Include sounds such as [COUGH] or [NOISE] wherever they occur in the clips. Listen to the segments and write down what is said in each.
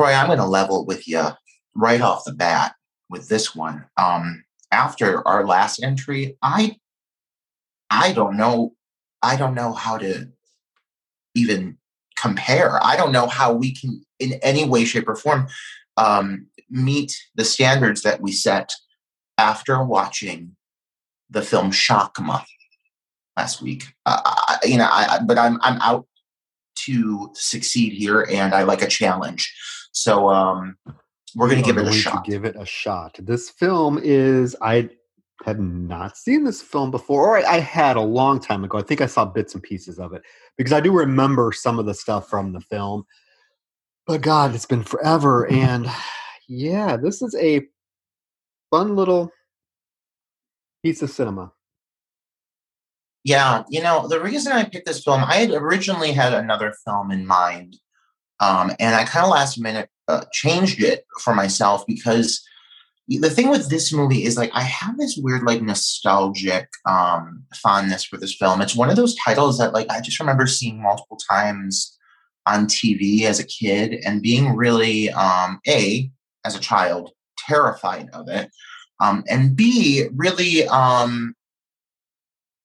Troy, I'm going to level with you right off the bat with this one. Um, after our last entry, I I don't know I don't know how to even compare. I don't know how we can in any way, shape, or form um, meet the standards that we set after watching the film Shakma last week. Uh, I, you know, I, but I'm I'm out to succeed here, and I like a challenge. So um, we're going to give it a shot. give it a shot. This film is I have not seen this film before, or I, I had a long time ago. I think I saw bits and pieces of it because I do remember some of the stuff from the film. But God, it's been forever, and yeah, this is a fun little piece of cinema. Yeah, you know, the reason I picked this film, I had originally had another film in mind. Um, and I kind of last minute uh, changed it for myself because the thing with this movie is like I have this weird like nostalgic um, fondness for this film. It's one of those titles that like I just remember seeing multiple times on TV as a kid and being really um, a as a child terrified of it, um, and b really um,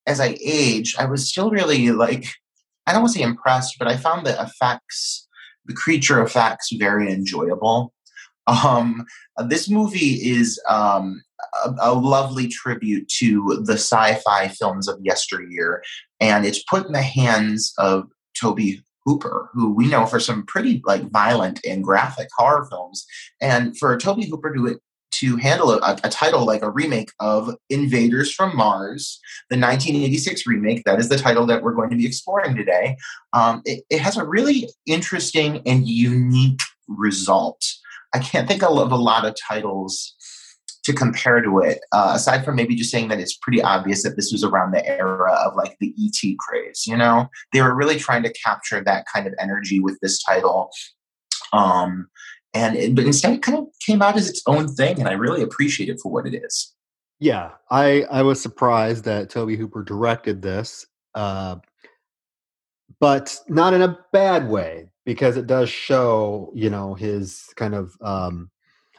as I aged, I was still really like, I don't want to say impressed, but I found the effects, the creature effects, very enjoyable. Um, this movie is um, a, a, lovely tribute to the sci-fi films of yesteryear, and it's put in the hands of Tobe Hooper, who we know for some pretty like violent and graphic horror films, and for Tobe Hooper to to handle a, a, title like a remake of Invaders from Mars, the 1986 remake. That is the title that we're going to be exploring today. Um, it, it, has a really interesting and unique result. I can't think of a lot of titles to compare to it, uh, aside from maybe just saying that it's pretty obvious that this was around the era of like the ET craze. You know, they were really trying to capture that kind of energy with this title. Um, and it, but instead it kind of came out as its own thing and i really appreciate it for what it is. Yeah i i was surprised that tobe hooper directed this uh, but not in a bad way because it does show you know his kind of um,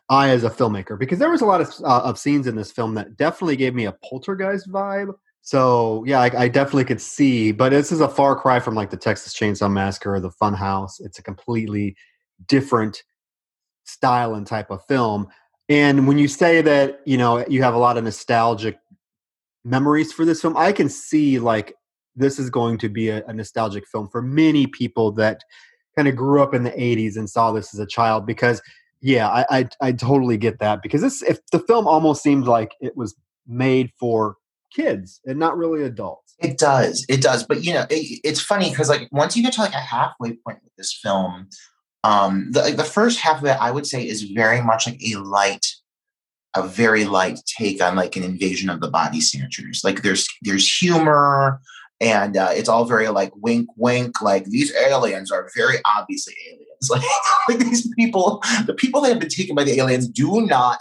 eye as a filmmaker because there was a lot of, uh, of scenes in this film that definitely gave me a poltergeist vibe. So yeah I, I, definitely could see but this is a far cry from like the texas chainsaw massacre or the fun house it's a completely different style and type of film. And when you say that, you know, you have a lot of nostalgic memories for this film, I can see like this is going to be a, a nostalgic film for many people that kind of grew up in the 80s and saw this as a child because yeah, I, I, I totally get that because this if the film almost seemed like it was made for kids and not really adults. It does, it does. But you know, it, it's funny because like once you get to like a halfway point with this film, um, the, the first half of it, I would say, is very much like a light, a very light take on like an invasion of the body snatchers. Like there's there's humor, and uh, it's all very like wink, wink. Like these aliens are very obviously aliens. [LAUGHS] Like, like these people, the people that have been taken by the aliens do not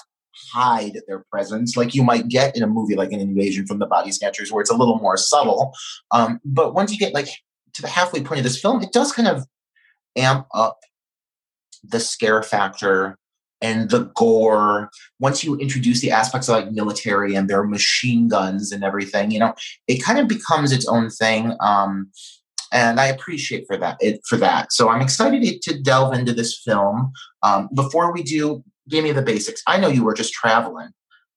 hide their presence like you might get in a movie like an invasion from the body snatchers where it's a little more subtle um, but once you get like to the halfway point of this film it does kind of amp up the scare factor and the gore. Once you introduce the aspects of like military and their machine guns and everything you know it kind of becomes its own thing um and i appreciate for that it for that. So i'm excited to delve into this film. Um before we do give me the basics. I know you were just traveling.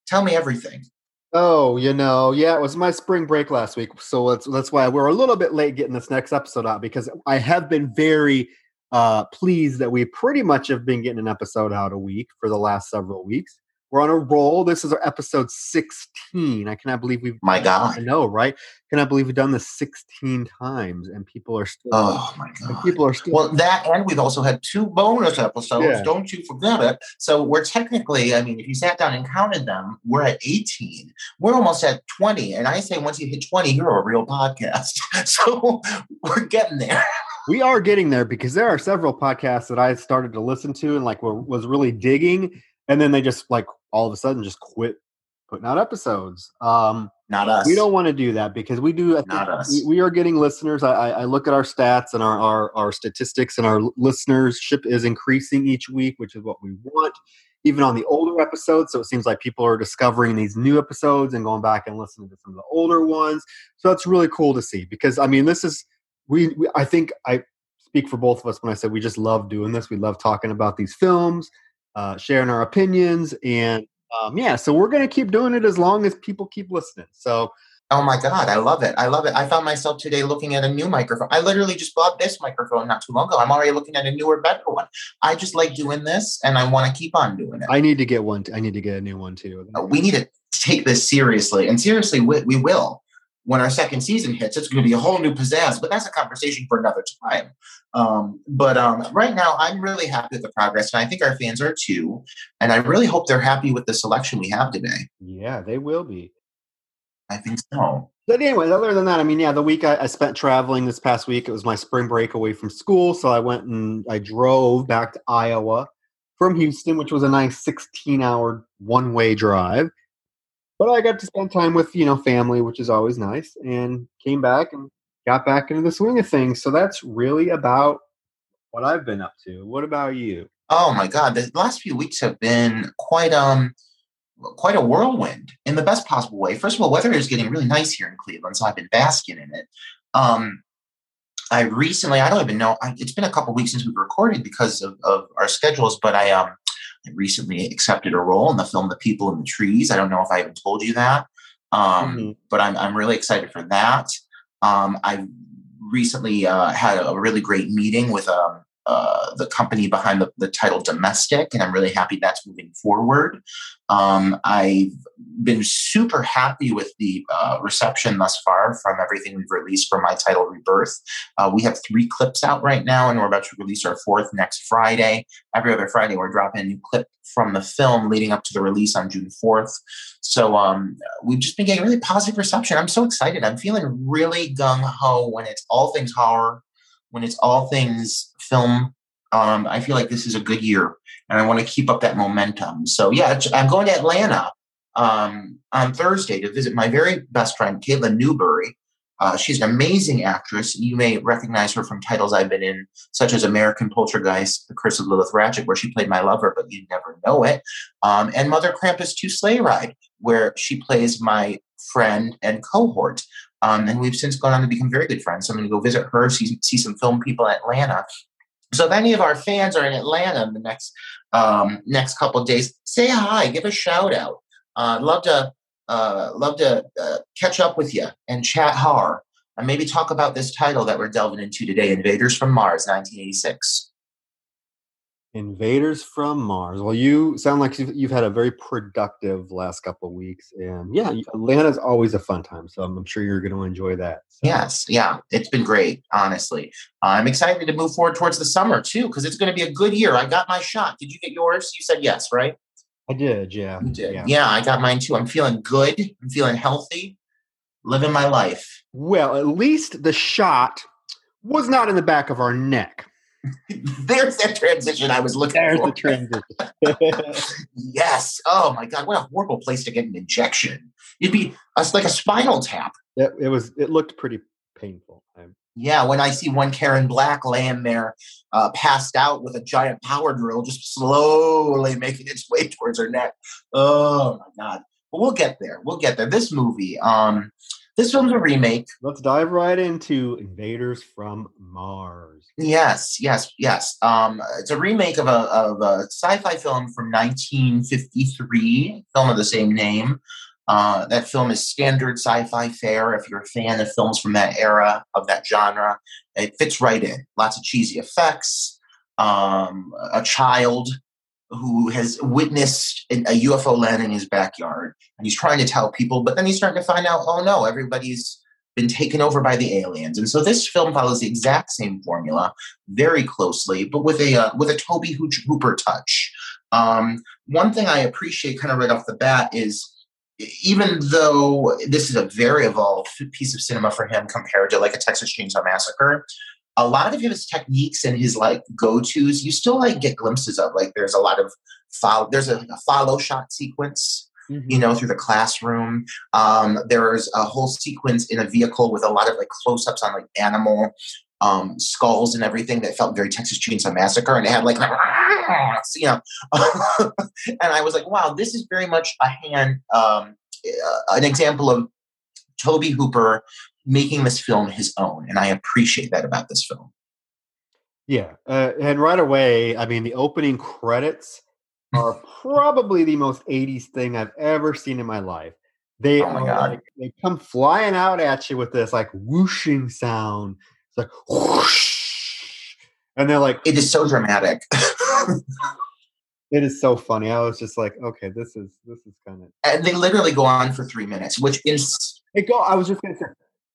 Tell me everything. Oh, you know, yeah, it was my spring break last week, so that's that's why we're a little bit late getting this next episode out because I have been very uh, pleased that we pretty much have been getting an episode out a week for the last several weeks. We're on a roll. This is our episode 16. I cannot believe we've. My God. I know, right? Cannot believe we've done this 16 times, and people are still. Oh my God. People are still. Well, that and we've also had two bonus episodes. Yeah. Don't you forget it. So we're technically, I mean, if you sat down and counted them, we're at 18. We're almost at 20. And I say once you hit 20, you're a real podcast. [LAUGHS] So we're getting there. We are getting there because there are several podcasts that I started to listen to and like were, was really digging, and then they just like all of a sudden just quit putting out episodes. Um, Not us. we don't want to do that because we do. I think Not us. We, we are getting listeners. I, I I look at our stats and our, our our statistics, and our listenership is increasing each week, which is what we want. Even on the older episodes, so it seems like people are discovering these new episodes and going back and listening to some of the older ones. So that's really cool to see because I mean, this is we, we I think I speak for both of us when I said we just love doing this. We love talking about these films, uh, sharing our opinions, and um, yeah, so we're going to keep doing it as long as people keep listening. So Oh my God, I love it. I love it. I found myself today looking at a new microphone. I literally just bought this microphone not too long ago. I'm already looking at a newer, better one. I just like doing this and I want to keep on doing it. I need to get one. T- I need to get a new one too. Uh, we need to take this seriously. And seriously, we, we will. When our second season hits, it's going to be a whole new pizzazz, but that's a conversation for another time. Um, but um, right now, I'm really happy with the progress, and I think our fans are too. And I really hope they're happy with the selection we have today. Yeah, they will be. I think so. But anyways, other than that, I mean, yeah, the week I, I spent traveling this past week, it was my spring break away from school. So I went and I drove back to Iowa from Houston, which was a nice 16 hour one way drive. But I got to spend time with, you know, family, which is always nice, and came back and got back into the swing of things. So that's really about what I've been up to. What about you? Oh my God, the last few weeks have been quite um quite a whirlwind in the best possible way. First of all, weather is getting really nice here in Cleveland, so I've been basking in it. Um, I recently, I don't even know, it's been a couple weeks since we've recorded because of, of our schedules, but I um I recently accepted a role in the film The People in the Trees. I don't know if I even told you that, um, Mhm. but I'm I'm really excited for that. Um, I recently uh, had a really great meeting with um, uh, the company behind the, the title Domestic, and I'm really happy that's moving forward. Um, I've been super happy with the uh, reception thus far from everything we've released for my title Rebirth. Uh, we have three clips out right now, and we're about to release our fourth next Friday. Every other Friday, we're dropping a new clip from the film leading up to the release on June 4th. So um, we've just been getting really positive reception. I'm so excited. I'm feeling really gung ho when it's all things horror, when it's all things film. Um, I feel like this is a good year, and I want to keep up that momentum. So yeah, I'm going to Atlanta um, on Thursday to visit my very best friend, Caitlin Newberry. Uh, she's an amazing actress. You may recognize her from titles I've been in, such as American Poltergeist, The Curse of Lilith Ratchet, where she played my lover, but you'd never know it, um, and Mother Krampus 2 Sleigh Ride, where she plays my friend and cohort. Um, and we've since gone on to become very good friends. So I'm going to go visit her, see, see some film people in Atlanta. So if any of our fans are in Atlanta in the next um, next couple days, say hi, give a shout out. Uh, love to uh, love to uh, catch up with you and chat horror and maybe talk about this title that we're delving into today, Invaders from Mars, 1986. Invaders from Mars. Well, you sound like you've, you've had a very productive last couple of weeks, and yeah, Atlanta's always a fun time. So I'm, sure you're going to enjoy that. So, Yes, yeah, it's been great, honestly. I'm excited to move forward towards the summer too, because it's going to be a good year. I got my shot. Did you get yours? You said yes, right? I did. Yeah, You did. yeah. Yeah, I got mine too. I'm feeling good. I'm feeling healthy, living my life. Well, at least the shot was not in the back of our neck. There's that transition I was looking There's for. the transition. [LAUGHS] yes. Oh my God, what a horrible place to get an injection. It'd be a, like a spinal tap. it, it was. It looked pretty painful. I'm- Yeah, when I see one Karen Black laying there, uh, passed out with a giant power drill, just slowly making its way towards her neck. Oh my God! But we'll get there. We'll get there. This movie, um, this film's a remake. Let's dive right into Invaders from Mars. Yes, yes, yes. Um, it's a remake of a of a sci-fi film from 1953, film of the same name. Uh, that film is standard sci-fi fare. If you're a fan of films from that era of that genre, it fits right in. Lots of cheesy effects. Um, a child who has witnessed a UFO land in his backyard, and he's trying to tell people, but then he's starting to find out, oh no, everybody's been taken over by the aliens. And so this film follows the exact same formula very closely, but with a uh, with a Tobe Hooper touch. Um, one thing I appreciate kind of right off the bat is even though this is a very evolved piece of cinema for him compared to like a Texas Chainsaw Massacre, a lot of his techniques and his like go-tos you still like get glimpses of. Like there's a lot of follow, there's a, a follow shot sequence Mm-hmm. you know, through the classroom. Um, there's a whole sequence in a vehicle with a lot of like close-ups on like animal um, skulls and everything that felt very Texas Chainsaw Massacre, and it had like, [LAUGHS] you know, [LAUGHS] and I was like, wow, this is very much a hand, um, uh, an example of Tobe Hooper making this film his own, and I appreciate that about this film. Yeah, uh, and right away, I mean, the opening credits are [LAUGHS] probably the most '80s thing I've ever seen in my life. They oh like, they come flying out at you with this like whooshing sound It's like whoosh, and they're like it is so dramatic. [LAUGHS] it is so funny. I was just like, okay, this is this is kind of. And they literally go on for three minutes, which is it go. I was just gonna say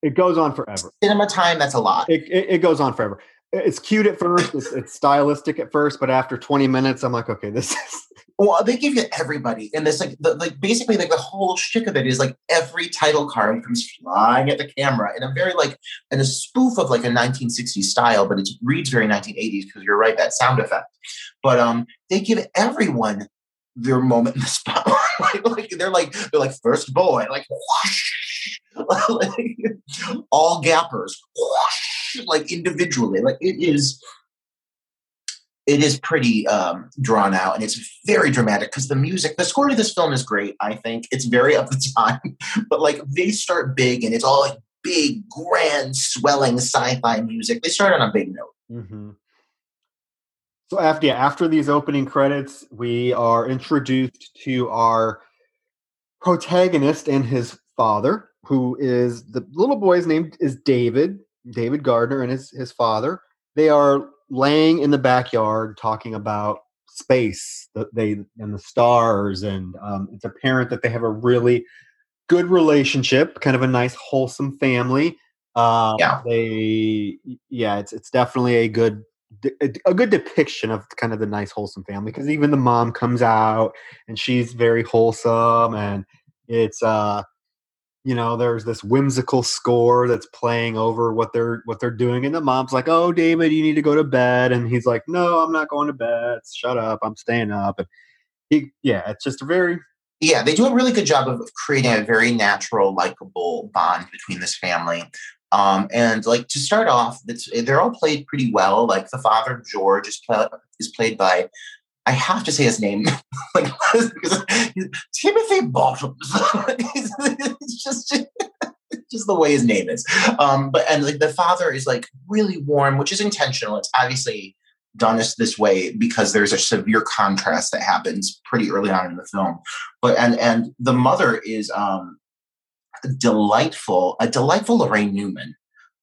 it goes on forever. Cinema time, that's a lot. It, it, it goes on forever. It's cute at first. It's, it's stylistic at first, but after 20 minutes, I'm like, okay, this is [LAUGHS] well, they give you everybody, and this like the, like basically like the whole shtick of it is like every title card comes flying at the camera in a very like in a spoof of like a 1960s style, but it reads very 1980s because you're right that sound effect. But um, they give everyone their moment in the spotlight. like, [LAUGHS] like they're like they're like first boy, like whoosh, like, [LAUGHS] all gappers, whoosh, like individually, like it is it is pretty um, drawn out and it's very dramatic because the music, the score to this film is great. I think it's very of the time, [LAUGHS] but like they start big and it's all like big, grand, swelling sci-fi music. They start on a big note. Mm-hmm. So after yeah, after these opening credits, we are introduced to our protagonist and his father, who is the little boy's name is David, David Gardner, and his his father. They are laying in the backyard talking about space they and the stars and um, it's apparent that they have a really good relationship kind of a nice wholesome family uh, yeah they yeah it's it's definitely a good a good depiction of kind of the nice wholesome family because even the mom comes out and she's very wholesome and it's uh you know there's this whimsical score that's playing over what they're what they're doing and the mom's like oh david you need to go to bed and he's like no i'm not going to bed. Shut up. I'm staying up. And he yeah it's just a very yeah they do a really good job of creating a very natural likable bond between this family. Um, and like to start off, they're all played pretty well. Like the father George is, play, is played by I have to say his name, [LAUGHS] like [LAUGHS] Timothy Bottoms. [LAUGHS] it's just just the way his name is. Um, but and like the father is like really warm, which is intentional. It's obviously done this this way because there's a severe contrast that happens pretty early on in the film. But and and the mother is um delightful, a delightful Laraine Newman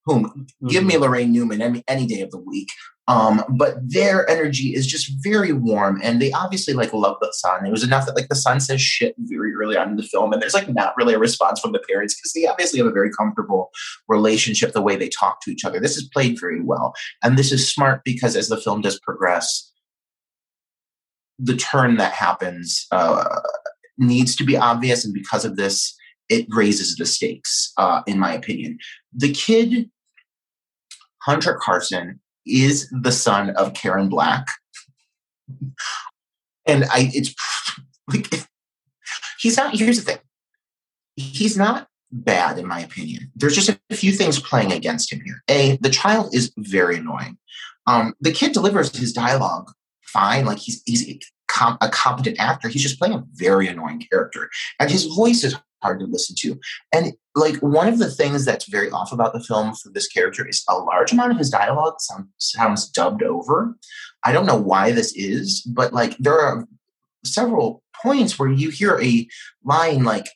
whom mm-hmm. give me mm-hmm. Newman any, any day of the week. Um, but their energy is just very warm, and they obviously like love the son. It was enough that like the son says shit very early on in the film, and there's like not really a response from the parents because they obviously have a very comfortable relationship the way they talk to each other. This is played very well, and this is smart because as the film does progress, the turn that happens uh, needs to be obvious, and because of this, it raises the stakes, uh, in my opinion. The kid, Hunter Carson, is the son of Karen Black. and I it's like he's not here's the thing. He's not bad in my opinion. There's just a few things playing against him here. A, the child is very annoying. Um, the kid delivers his dialogue fine. Like he's he's a, a competent actor. He's just playing a very annoying character, and his voice is hard to listen to. And like one of the things that's very off about the film for this character is a large amount of his dialogue sound, sounds dubbed over. I don't know why this is, but like there are several points where you hear a line like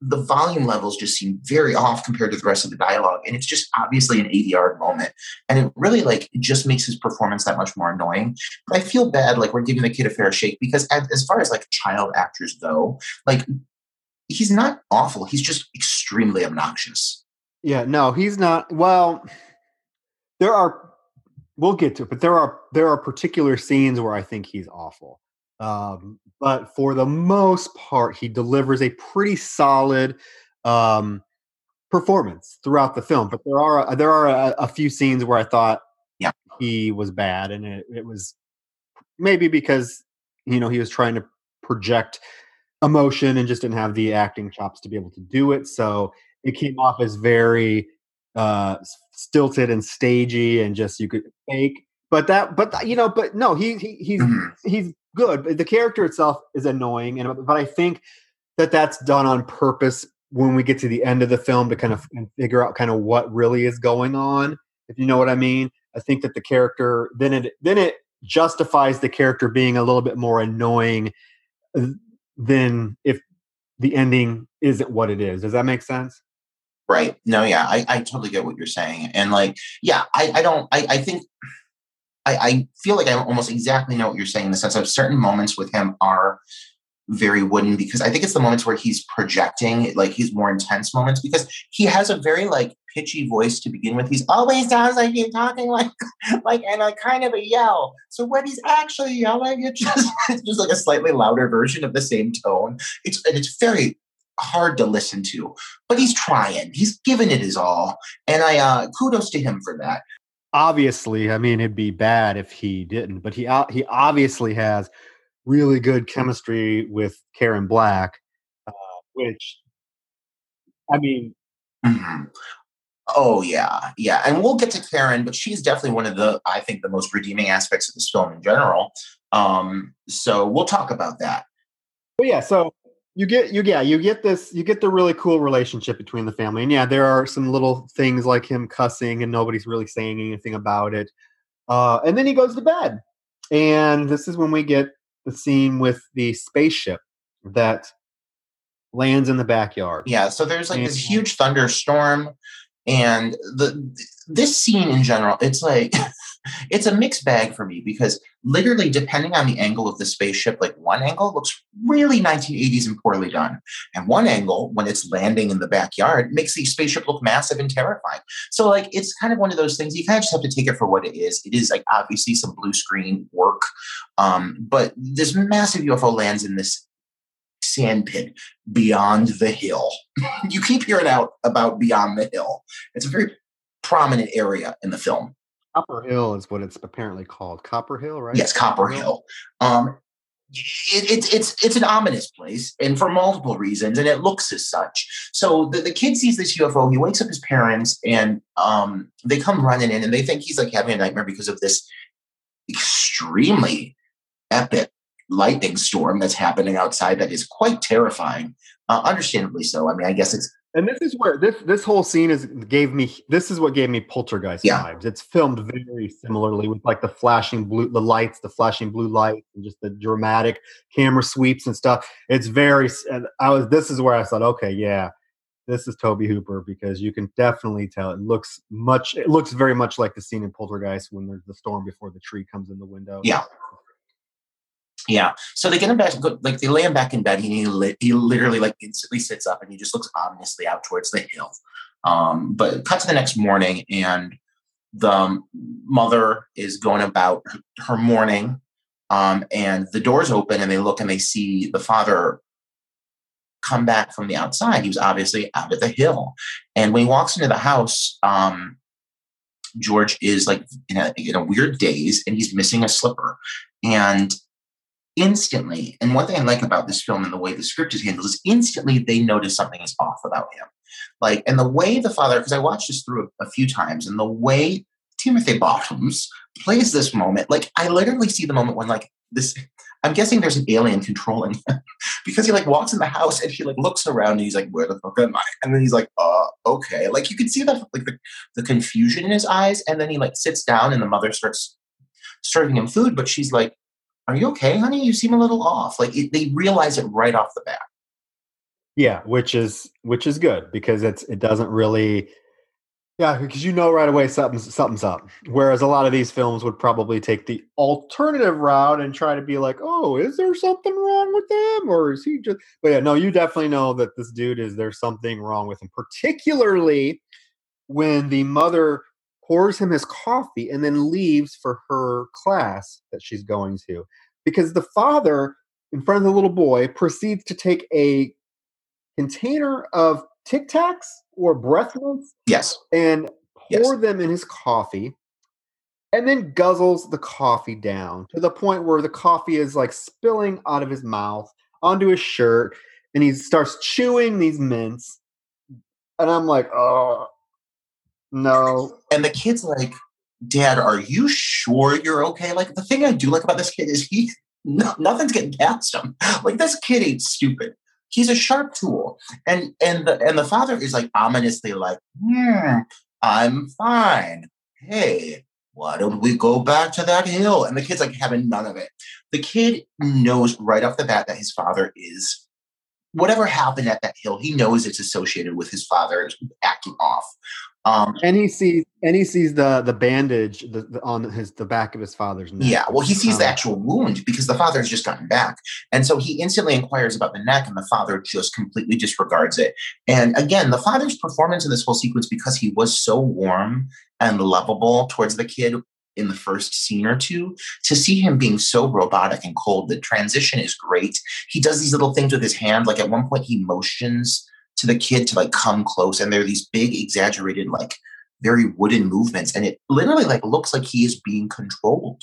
the volume levels just seem very off compared to the rest of the dialogue and it's just obviously an ADR moment and it really like just makes his performance that much more annoying but i feel bad like we're giving the kid a fair shake because as, as far as like child actors go like he's not awful he's just extremely obnoxious yeah no he's not well there are we'll get to it but there are there are particular scenes where i think he's awful um, but for the most part, he delivers a pretty solid um, performance throughout the film. But there are there are a, a few scenes where I thought yeah. he was bad, and it, it was maybe because you know he was trying to project emotion and just didn't have the acting chops to be able to do it. So it came off as very uh, stilted and stagey, and just you could fake. But that, but you know, but no, he, he he's mm-hmm. he's good. But The character itself is annoying, and but I think that that's done on purpose when we get to the end of the film to kind of figure out kind of what really is going on. If you know what I mean, I think that the character then it then it justifies the character being a little bit more annoying uh, than if the ending isn't what it is. Does that make sense? Right. No, yeah, I, I totally get what you're saying. And like, yeah, I, I don't I, I think I, I feel like I almost exactly know what you're saying in the sense of certain moments with him are very wooden because I think it's the moments where he's projecting, like he's more intense moments because he has a very like pitchy voice to begin with. He's always sounds like he's talking like like and a kind of a yell. So when he's actually yelling, it just [LAUGHS] it's just like a slightly louder version of the same tone. It's and it's very hard to listen to, but he's trying. He's giving it his all, and I uh, kudos to him for that obviously, I mean, it'd be bad if he didn't, but he he obviously has really good chemistry with Karen Black, uh, which I mean. Mm-hmm. Oh yeah, yeah, and we'll get to Karen, but she's definitely one of the I think the most redeeming aspects of this film in general. Um, so we'll talk about that. But yeah, so you get you yeah you get this you get the really cool relationship between the family and yeah there are some little things like him cussing and nobody's really saying anything about it uh, and then he goes to bed and this is when we get the scene with the spaceship that lands in the backyard yeah so there's like and, this huge thunderstorm and the this scene in general it's like [LAUGHS] it's a mixed bag for me because literally depending on the angle of the spaceship like one angle looks really 1980s and poorly done. And one angle when it's landing in the backyard makes the spaceship look massive and terrifying. So like it's kind of one of those things you kind of just have to take it for what it is. It is like obviously some blue screen work um, but this massive ufo lands in this sand pit beyond the hill you keep hearing out about beyond the hill it's a very prominent area in the film Copper Hill is what it's apparently called. Copper Hill, right? Yes, Copper Hill. Um, it, it's it's it's an ominous place, and for multiple reasons, and it looks as such. So the, the kid sees this UFO. He wakes up his parents, and um, they come running in, and they think he's like having a nightmare because of this extremely epic lightning storm that's happening outside that is quite terrifying. Uh, understandably so. I mean, I guess it's and this is where this this whole scene is gave me this is what gave me poltergeist yeah. vibes. It's filmed very similarly with like the flashing blue the lights, the flashing blue lights, and just the dramatic camera sweeps and stuff. It's very and I was this is where I thought, okay, yeah, this is Tobe Hooper because you can definitely tell it looks much it looks very much like the scene in Poltergeist when there's the storm before the tree comes in the window. Yeah. Yeah. So they get him back, like they lay him back in bed. And he li- he literally like instantly sits up and he just looks ominously out towards the hill. Um, but cut to the next morning, and the mother is going about her morning, um, and the doors open, and they look and they see the father come back from the outside. He was obviously out at the hill, and when he walks into the house, um, George is like in a, in a weird daze, and he's missing a slipper, and instantly, and one thing I like about this film and the way the script is handled is instantly they notice something is off about him. Like, and the way the father, because I watched this through a, a few times, and the way Timothy Bottoms plays this moment, like I literally see the moment when like this I'm guessing there's an alien controlling him [LAUGHS] because he like walks in the house and he like looks around and he's like, "Where the fuck am I?" And then he's like, "Uh, okay." Like you can see that like the, the confusion in his eyes, and then he like sits down and the mother starts serving him food, but she's like, are you okay, honey? You seem a little off. Like it, they realize it right off the bat. Yeah, which is which is good because it's it doesn't really yeah, because you know right away something's something's up. Whereas a lot of these films would probably take the alternative route and try to be like, "Oh, is there something wrong with them, or is he just?" But yeah, no, you definitely know that this dude is there's something wrong with him, particularly when the mother pours him his coffee and then leaves for her class that she's going to, because the father, in front of the little boy, proceeds to take a container of Tic Tacs or breath mints Yes. and Yes. pour them in his coffee and then guzzles the coffee down to the point where the coffee is like spilling out of his mouth onto his shirt and he starts chewing these mints and i'm like oh no And the kid's like, Dad, are you sure you're okay? Like, the thing I do like about this kid is he, [LAUGHS] no, nothing's getting past him. Like, this kid ain't stupid. He's a sharp tool. And and the and the father is like ominously like, hmm, I'm fine. Hey, why don't we go back to that hill? And the kid's like having none of it. The kid knows right off the bat that his father is whatever happened at that hill, he knows it's associated with his father acting off. Um, and he sees and he sees the the bandage the, the, on his the back of his father's neck Yeah, well, he sees the Um, actual wound because the father has just gotten back. And so he instantly inquires about the neck, and the father just completely disregards it. And again, the father's performance in this whole sequence, because he was so warm and lovable towards the kid in the first scene or two, to see him being so robotic and cold, the transition is great. He does these little things with his hand. Like at one point, he motions to the kid to like come close, and there are these big, exaggerated, like very wooden movements, and it literally like looks like he is being controlled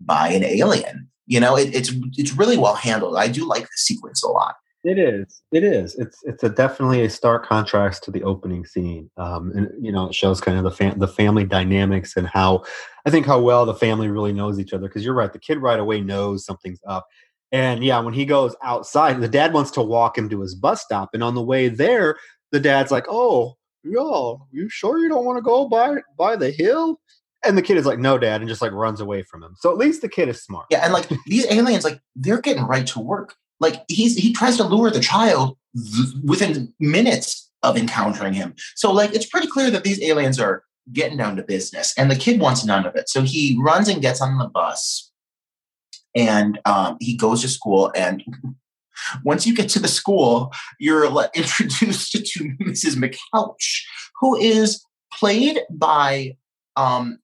by an alien. You know, it, it's it's really well handled. I do like the sequence a lot. It is. It is. It's it's a definitely a stark contrast to the opening scene, um, and you know it shows kind of the fam- the family dynamics and how I think how well the family really knows each other. Because you're right, the kid right away knows something's up, and yeah, when he goes outside, the dad wants to walk him to his bus stop, and on the way there, the dad's like, "Oh, yo, you sure you don't want to go by by the hill?" And the kid is like, "No, dad," and just like runs away from him. So at least the kid is smart. Yeah, and like these aliens, like they're getting right to work. Like he's he tries to lure the child th- within minutes of encountering him. So like it's pretty clear that these aliens are getting down to business, and the kid wants none of it. So he runs and gets on the bus, and um, he goes to school. And once you get to the school, you're [LAUGHS] introduced to Mrs. McCouch, who is played by um,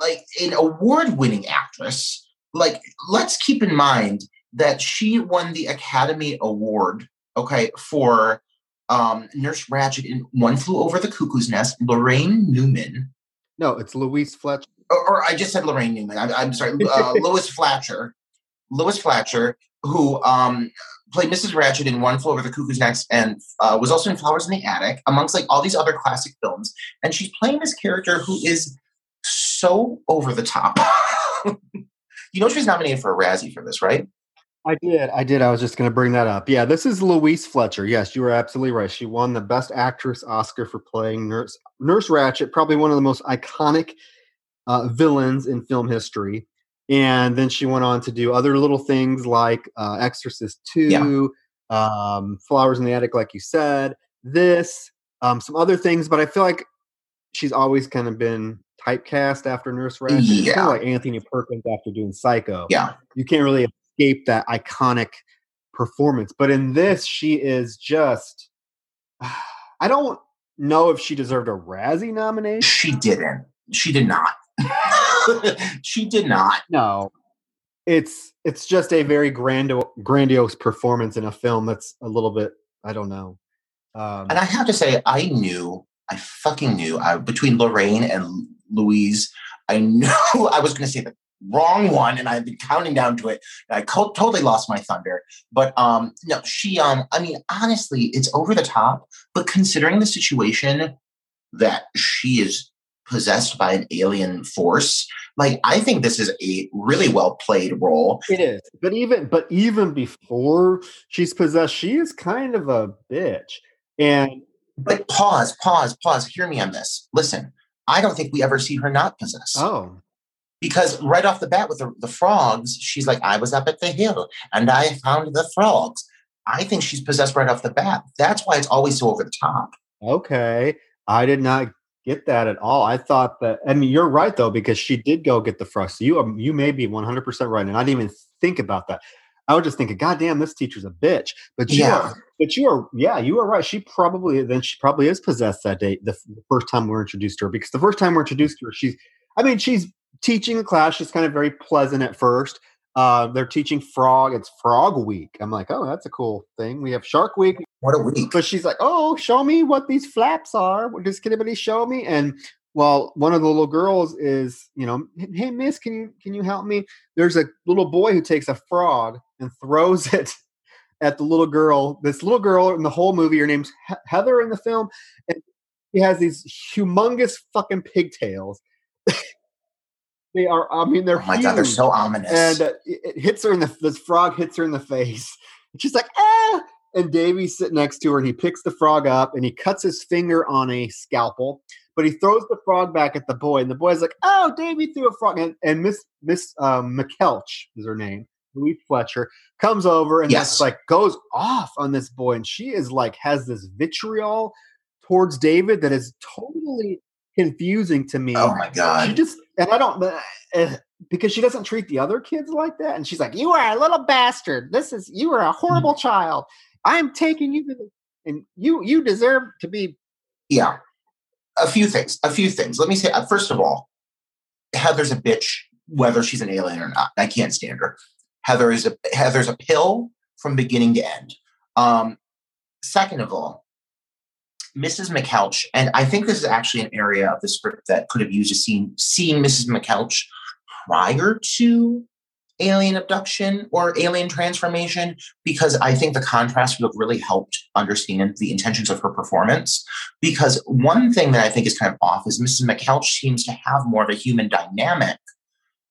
like an award-winning actress. Like, let's keep in mind that she won the Academy Award, okay, for um, Nurse Ratched in One Flew Over the Cuckoo's Nest. Laraine Newman, No, it's Louise Fletcher. Or, or I just said Laraine Newman. I, I'm sorry, uh, [LAUGHS] Lois Fletcher. Lois Fletcher, who um, played Mrs. Ratched in One Flew Over the Cuckoo's Nest and uh, was also in Flowers in the Attic, amongst like all these other classic films. And she's playing this character who is so over the top. [LAUGHS] you know, she was nominated for a Razzie for this, right? I did. I did. I was just going to bring that up. Yeah, this is Louise Fletcher. Yes, you were absolutely right. She won the Best Actress Oscar for playing Nurse Nurse Ratched, probably one of the most iconic uh, villains in film history. And then she went on to do other little things like uh, Exorcist Two, um, Flowers in the Attic, like you said. This, um, some other things, but I feel like she's always kind of been typecast after Nurse Ratched. It's Yeah. kind of like Anthony Perkins after doing Psycho Yeah. you can't really escape that iconic performance. But in this, she is just. [SIGHS] I don't know if she deserved a Razzie nomination. She didn't. She did not. [LAUGHS] she did not. No, it's it's just a very grando- grandiose performance in a film that's a little bit. I don't know. Um, And I have to say, I knew, I fucking knew, I, between Laraine and Louise, I [LAUGHS] knew I was going to say the wrong one, and I've been counting down to it. And I co- totally lost my thunder. But um, no, she, um, I mean, honestly, it's over the top. But considering the situation that she is possessed by an alien force, like I think this is a really well played role. it is, but even but even before she's possessed, she is kind of a bitch. And But pause, pause, pause. Hear me on this. Listen, I don't think we ever see her not possessed. oh, because right off the bat with the, the frogs, she's like, I was up at the hill and I found the frogs. I think she's possessed right off the bat. That's why it's always so over the top. Okay. I did not get that at all. I thought that, I mean, you're right though, because she did go get the. So you, um, you may be 100% right. And I didn't even think about that. I was just thinking, God damn, this teacher's a bitch. But you Yeah. are, but you are, yeah, you are right. She probably then she probably is possessed that day. The, the first time we're introduced to her, because the first time we're introduced to her, she's, I mean, she's teaching a class. She's kind of very pleasant at first. Uh, they're teaching frog. It's Frog Week. I'm like, oh, that's a cool thing. We have Shark Week. What a week. But she's like, "Oh, show me what these flaps are. Does can anybody show me?" And well, one of the little girls is, you know, hey miss, can you can you help me? There's a little boy who takes a frog and throws [LAUGHS] it at the little girl. This little girl in the whole movie, her name's He- Heather in the film, and she has these humongous fucking pigtails. [LAUGHS] they are, I mean, they're Oh my god, they're so ominous. and uh, it, it hits her in the this frog hits her in the face. And she's like, ah. And Davy's sitting next to her, and he picks the frog up and he cuts his finger on a scalpel, but he throws the frog back at the boy, and the boy's like, "Oh, Davy threw a frog!" And, and Miss Miss um, McKeltch is her name, Louise Fletcher, comes over and Yes. just like goes off on this boy, and she is like has this vitriol towards David that is totally confusing to me oh my god! she just and I don't uh, because she doesn't treat the other kids like that, and she's like, "You are a little bastard. This is you are a horrible child. I'm taking you to the and you you deserve to be." Yeah. A few things. A few things. Let me say, uh, first of all, Heather's a bitch, whether she's an alien or not. I can't stand her. Heather is a Heather's a pill from beginning to end. Um, second of all, Mrs. McCouch, and I think this is actually an area of the script that could have used a scene seeing Mrs. McCouch prior to alien abduction or alien transformation, because I think the contrast would have really helped understand the intentions of her performance. Because one thing that I think is kind of off is Mrs. McCouch seems to have more of a human dynamic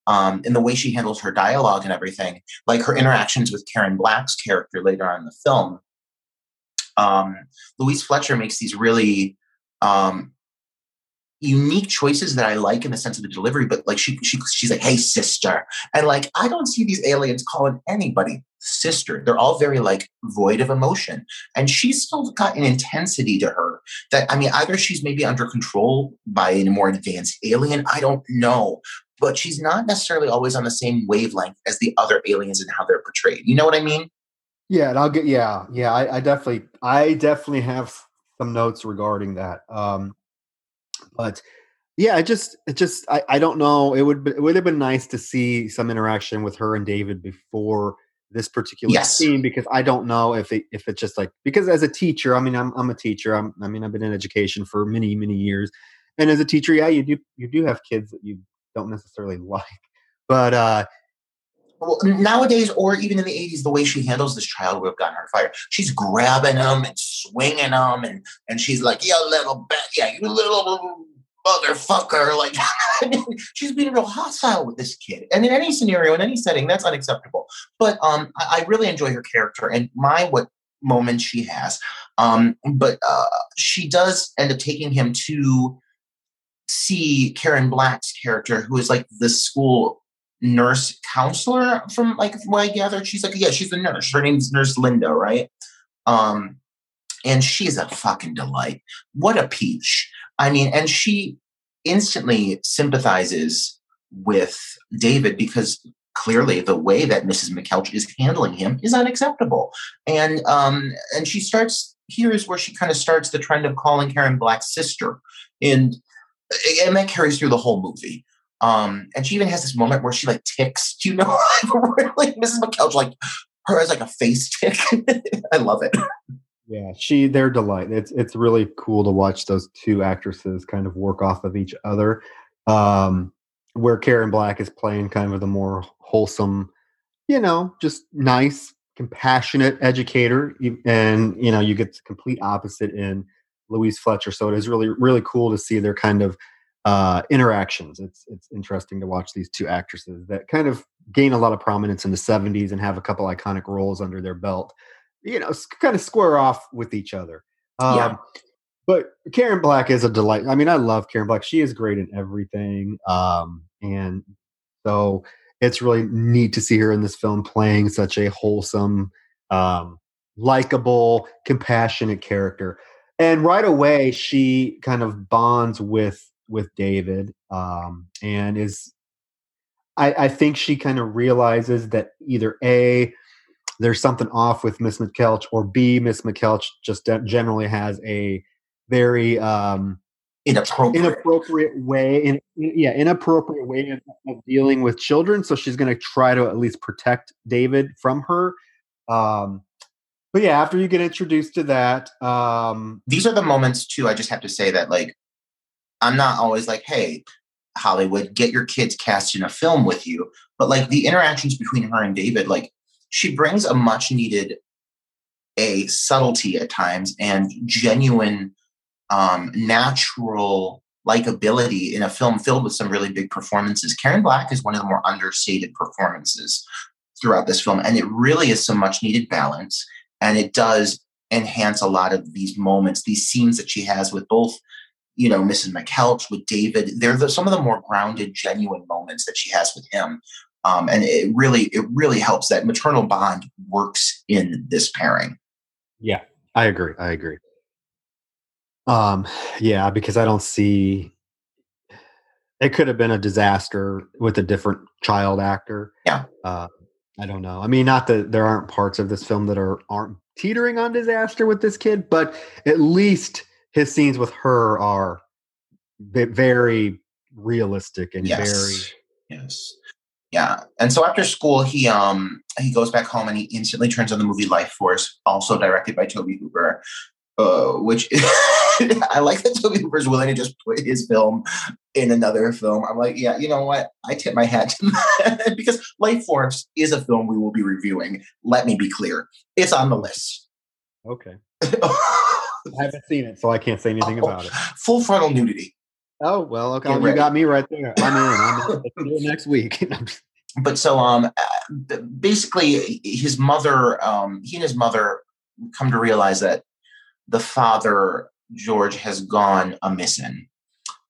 um, in the way she handles her dialogue and everything, like her interactions with Karen Black's character later on in the film. Um, Louise Fletcher makes these really um, unique choices that I like in the sense of the delivery, but like she, she she's like, "Hey, sister," and like I don't see these aliens calling anybody sister. They're all very like void of emotion, and she's still got an intensity to her that I mean, either she's maybe under control by a more advanced alien. I don't know. But she's not necessarily always on the same wavelength as the other aliens and how they're portrayed. You know what I mean? Yeah, and I'll get yeah yeah. I, I definitely I definitely have some notes regarding that. Um, but yeah, it just it just I, I don't know. It would be, it would have been nice to see some interaction with her and David before this particular Yes. scene because I don't know if it if it's just like because as a teacher, I mean I'm I'm a teacher. I'm I mean I've been in education for many many years, and as a teacher, yeah, you do you do have kids that you don't necessarily [LAUGHS] like, but uh Well, nowadays, or even in the 80s, the way she handles this child would have gotten her fired. She's grabbing him and swinging him, and, and she's like, you little bat, yeah, you little motherfucker. Like, [LAUGHS] she's being real hostile with this kid. And in any scenario, in any setting, that's unacceptable. But um, I, I really enjoy her character and my what moment she has. Um, but uh, she does end up taking him to see Karen Black's character, who is like the school nurse counselor from like what I gathered. She's like, yeah, she's a nurse. Her name's Nurse Linda, right? Um, and she's a fucking delight. What a peach. I mean, and she instantly sympathizes with David because clearly the way that Mrs. McKeltch is handling him is unacceptable. And um, and she starts here is where she kind of starts the trend of calling Karen Black's sister. And and that carries through the whole movie. Um, and she even has this moment where she like ticks. You know [LAUGHS] like Mrs. McKeltch like her has like a face tick? [LAUGHS] I love it. Yeah, she they're delight. It's it's really cool to watch those two actresses kind of work off of each other. Um, where Karen Black is playing kind of the more wholesome, you know, just nice, compassionate educator, and you know, you get the complete opposite in Louise Fletcher. So it is really really cool to see their kind of uh, interactions. It's it's interesting to watch these two actresses that kind of gain a lot of prominence in the '70s and have a couple iconic roles under their belt you know, kind of square off with each other. Um, Yeah. But Karen Black is a delight. I mean, I love Karen Black. She is great in everything. Um, and so it's really neat to see her in this film playing such a wholesome, um, likable, compassionate character. And right away, she kind of bonds with with David, um, and is I, I think she kind of realizes that either a there's something off with Miss McKeltch, or B Miss McKeltch just generally has a very um, inappropriate. inappropriate way in yeah inappropriate way of, of dealing with children so she's going to try to at least protect david from her um but yeah after you get introduced to that um these are the moments too i just have to say that like i'm not always like hey hollywood get your kids cast in a film with you but like the interactions between her and david like she brings a much needed a subtlety at times and genuine um, natural likability in a film filled with some really big performances. Karen Black is one of the more understated performances throughout this film, and it really is some much needed balance. And it does enhance a lot of these moments, these scenes that she has with both, you know, Mrs. McKeltch, with David. They're the, some of the more grounded, genuine moments that she has with him. Um, and it really, it really helps that maternal bond works in this pairing. Yeah, I agree. I agree. Um, yeah, because I don't see it could have been a disaster with a different child actor. Yeah. Uh, I don't know. I mean, not that there aren't parts of this film that are aren't teetering on disaster with this kid, but at least his scenes with her are very realistic and yes. very yes yeah and so after school he um he goes back home and he instantly turns on the movie lifeforce also directed by tobe hooper uh, which [LAUGHS] I like that Tobe Hooper's willing to just put his film in another film. I'm like, yeah, you know what? I tip my hat to [LAUGHS] that because Lifeforce is a film we will be reviewing. Let me be clear, it's on the list. Okay. [LAUGHS] I haven't seen it, so I can't say anything oh, about it. [GASPS] Full frontal nudity. Oh well, okay, you got me right there. I'm in. I'm in. next week. [LAUGHS] but so, um, basically, his mother, um, he and his mother come to realize that the father, George, has gone a missing.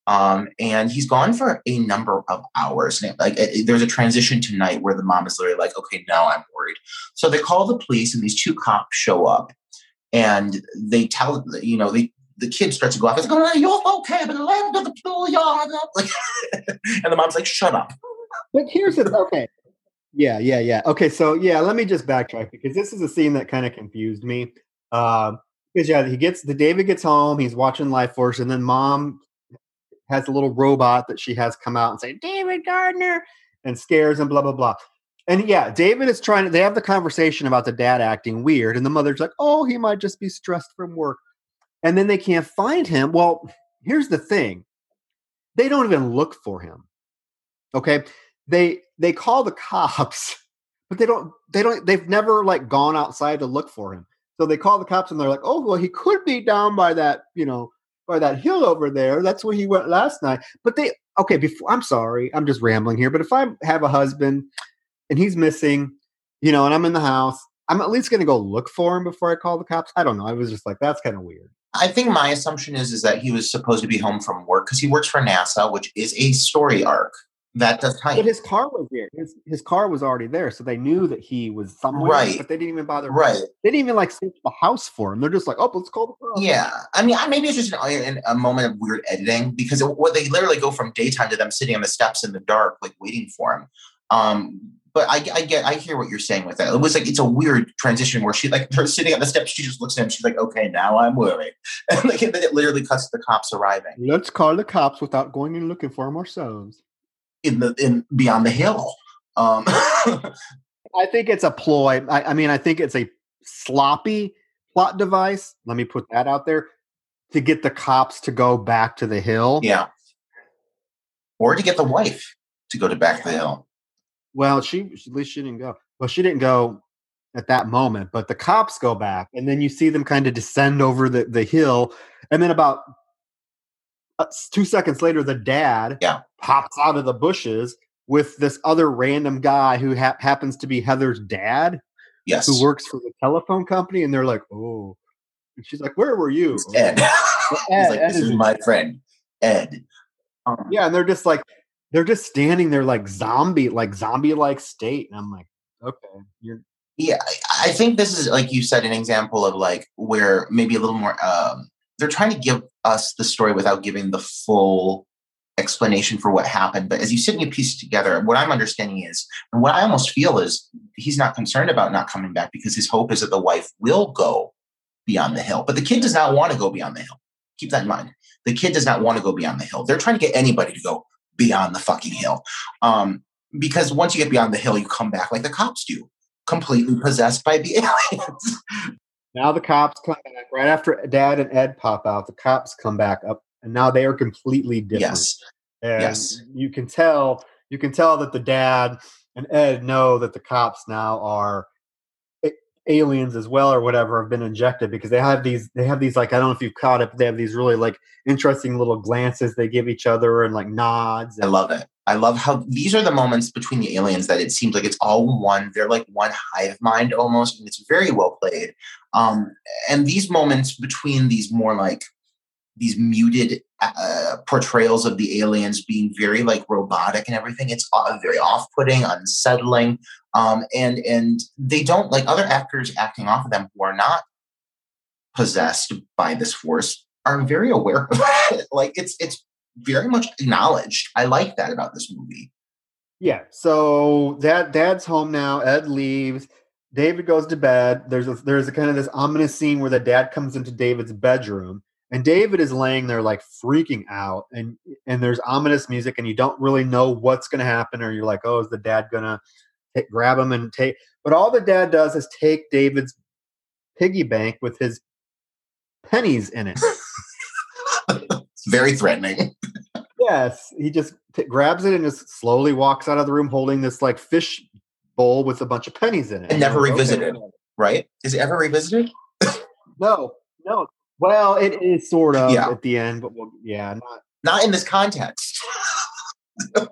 Um, and he's gone for a number of hours. Like it, there's a transition tonight where the mom is literally like, "Okay, now I'm worried." So they call the police, and these two cops show up, and they tell you know they the kid starts to go off. It's like, oh, "You're okay, but land of the schoolyard." [LAUGHS] Like, and the mom's like, "Shut up." But here's the okay. Yeah, yeah, yeah. Okay, so yeah, let me just backtrack because this is a scene that kind of confused me. Um, because yeah, he gets the David gets home, he's watching Lifeforce, and then mom has a little robot that she has come out and say, David Gardner, and scares him, blah, blah, blah. And yeah, David is trying to, they have the conversation about the dad acting weird, and the mother's like, oh, he might just be stressed from work. And then they can't find him. Well, here's the thing they don't even look for him. Okay. They they call the [LAUGHS] cops, but they don't they don't they've never like gone outside to look for him. So they call the cops and they're like, "Oh, well, he could be down by that, you know, by that hill over there. That's where he went last night." But they okay, before I'm sorry, I'm just rambling here, but if I have a husband and he's missing, you know, and I'm in the house, I'm at least going to go look for him before I call the cops. I don't know. I was just like, that's kind of weird. I think my assumption is is that he was supposed to be home from work because he works for NASA, which is a story arc that does But his car was there. His, his car was already there, so they knew that he was somewhere. Right. But they didn't even bother. Right. They didn't even like search the house for him. They're just like, oh, let's call the car. Yeah. I mean, maybe it's just an, a moment of weird editing because it, what they literally go from daytime to them sitting on the steps in the dark, like waiting for him. Um, but I, I get, I hear what you're saying with that. It was like it's a weird transition where she like her sitting on the steps. She just looks at him. She's like, "Okay, now I'm worried," [LAUGHS] and like and then it literally cuts to the cops arriving. Let's call the cops without going and looking for them ourselves in the in beyond the hill. Um, I think it's a ploy. I, I mean, I think it's a sloppy plot device. Let me put that out there to get the cops to go back to the hill. Yeah. Or to get the wife to go to back the hill. Well, she at least she didn't go. Well, she didn't go at that moment, but the cops go back, and then you see them kind of descend over the, the hill, and then about uh, two seconds later, the dad yeah. pops out of the bushes with this other random guy who ha- happens to be Heather's dad. Yes. Who works for the telephone company. And they're like, oh. And she's like, where were you? Ed. [LAUGHS] Ed. like, this Ed is my friend, Ed. Um, yeah. And they're just like, they're just standing there like zombie, like zombie like state. And I'm like, okay, you're, Yeah, I think this is like you said, an example of like where maybe a little more. Um, they're trying to give us the story without giving the full explanation for what happened. But as you sit and you piece together, what I'm understanding is, and what I almost feel is, he's not concerned about not coming back because his hope is that the wife will go beyond the hill. But the kid does not want to go beyond the hill. Keep that in mind. The kid does not want to go beyond the hill. They're trying to get anybody to go beyond the fucking hill. Um, because once you get beyond the hill, you come back like the cops do, completely possessed by the [LAUGHS] aliens. Now the cops come back right after Dad and Ed pop out. The cops come back up, and now they are completely different. yes. And Yes. you can tell you can tell that the dad and Ed know that the cops now are aliens as well or whatever have been injected because they have these they have these like I don't know if you've caught it but they have these really like interesting little glances they give each other and like nods I love it. I love how these are the moments between the aliens that it seems like it's all one. They're like one hive mind almost, and it's very well played. Um, and these moments between these more like these muted uh, portrayals of the aliens being very like robotic and everything, it's uh, very off-putting, unsettling, um, and and they don't like other actors acting off of them who are not possessed by this force are very aware of it. [LAUGHS] like it's it's very much acknowledged. I like that about this movie. Yeah. So that dad's home now. Ed leaves. David goes to bed. There's a, there's a kind of this ominous scene where the dad comes into David's bedroom, and David is laying there like freaking out, and and there's ominous music, and you don't really know what's going to happen, or you're like, oh, is the dad gonna grab him and take? But all the dad does is take David's piggy bank with his pennies in it. It's [LAUGHS] very threatening. Yes, he just t- grabs it and just slowly walks out of the room holding this like fish bowl with a bunch of pennies in it. And never you're okay, revisited. Right? Is it ever revisited? No, no. Well, it is sort of Yeah. at the end, but we'll, yeah, not. Not in this context. [LAUGHS]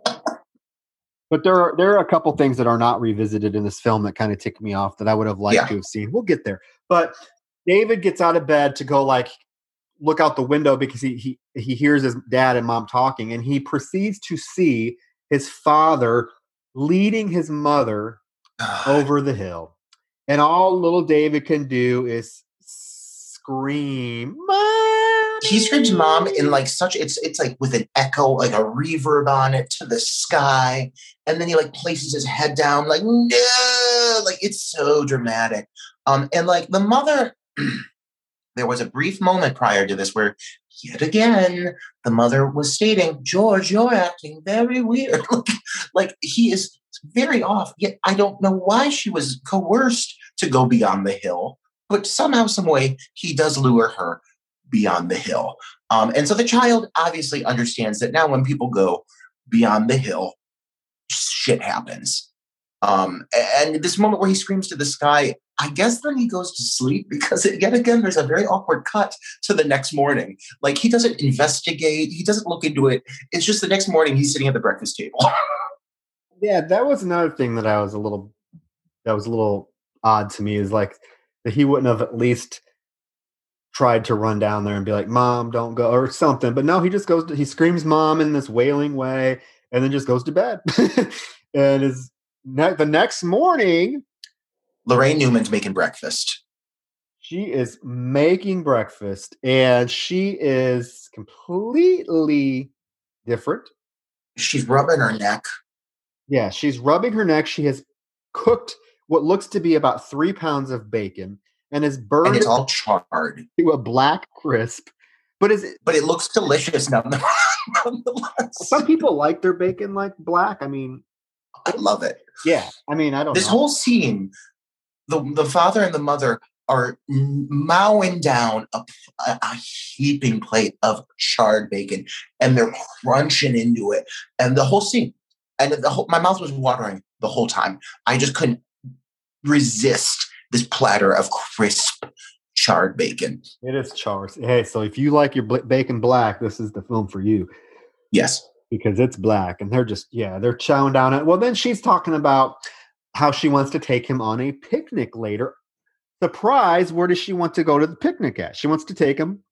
But there are there are a couple things that are not revisited in this film that kind of tick me off that I would have liked Yeah. to have seen. We'll get there. But David gets out of bed to go like look out the window because he he he hears his dad and mom talking, and he proceeds to see his father leading his mother over the hill. And all little David can do is scream. He screams mom in like such it's it's like with an echo like a reverb on it to the sky and then he like places his head down like no! Like it's so dramatic. Um and like the mother [CLEARS THROAT] there was a brief moment prior to this where yet again the mother was stating george you're acting very weird. [LAUGHS] Like, like he is very off yet i don't know why she was coerced to go beyond the hill but somehow some way he does lure her beyond the hill. Um, and so the child obviously understands that now when people go beyond the hill, shit happens. Um, and this moment where he screams to the sky, I guess then he goes to sleep [LAUGHS] because yet again, there's a very awkward cut to the next morning. Like he doesn't investigate, he doesn't look into it. It's just the next morning he's sitting at the breakfast table. [LAUGHS] Yeah, that was another thing that I was a little that was a little odd to me is like that he wouldn't have at least tried to run down there and be like, "Mom, don't go" or something. But no, he just goes. To, he screams "Mom" in this wailing way, and then just goes to bed. [LAUGHS] and is ne- the next morning, Laraine Newman's making breakfast. she is making breakfast, and she is completely different. She's rubbing her neck. Yeah, she's rubbing her neck. She has cooked what looks to be about three pounds of bacon and is burned And it's all charred, to a black crisp. But is it, but it looks delicious nonetheless. [LAUGHS] some people like their bacon like black? I mean, I love it. yeah. I mean, I don't this know. whole scene, the the father and the mother are mowing down a, a, a heaping plate of charred bacon, and they're crunching into it, and the whole scene, and the whole my mouth was watering the whole time. I just couldn't resist this platter of crisp charred bacon. it is charred. Hey, so if you like your bacon black, this is the film for you Yes, because it's black and they're just yeah they're chowing down it. Well, then she's talking about how she wants to take him on a picnic later. Surprise! Where does she want to go to the picnic at? She wants to take him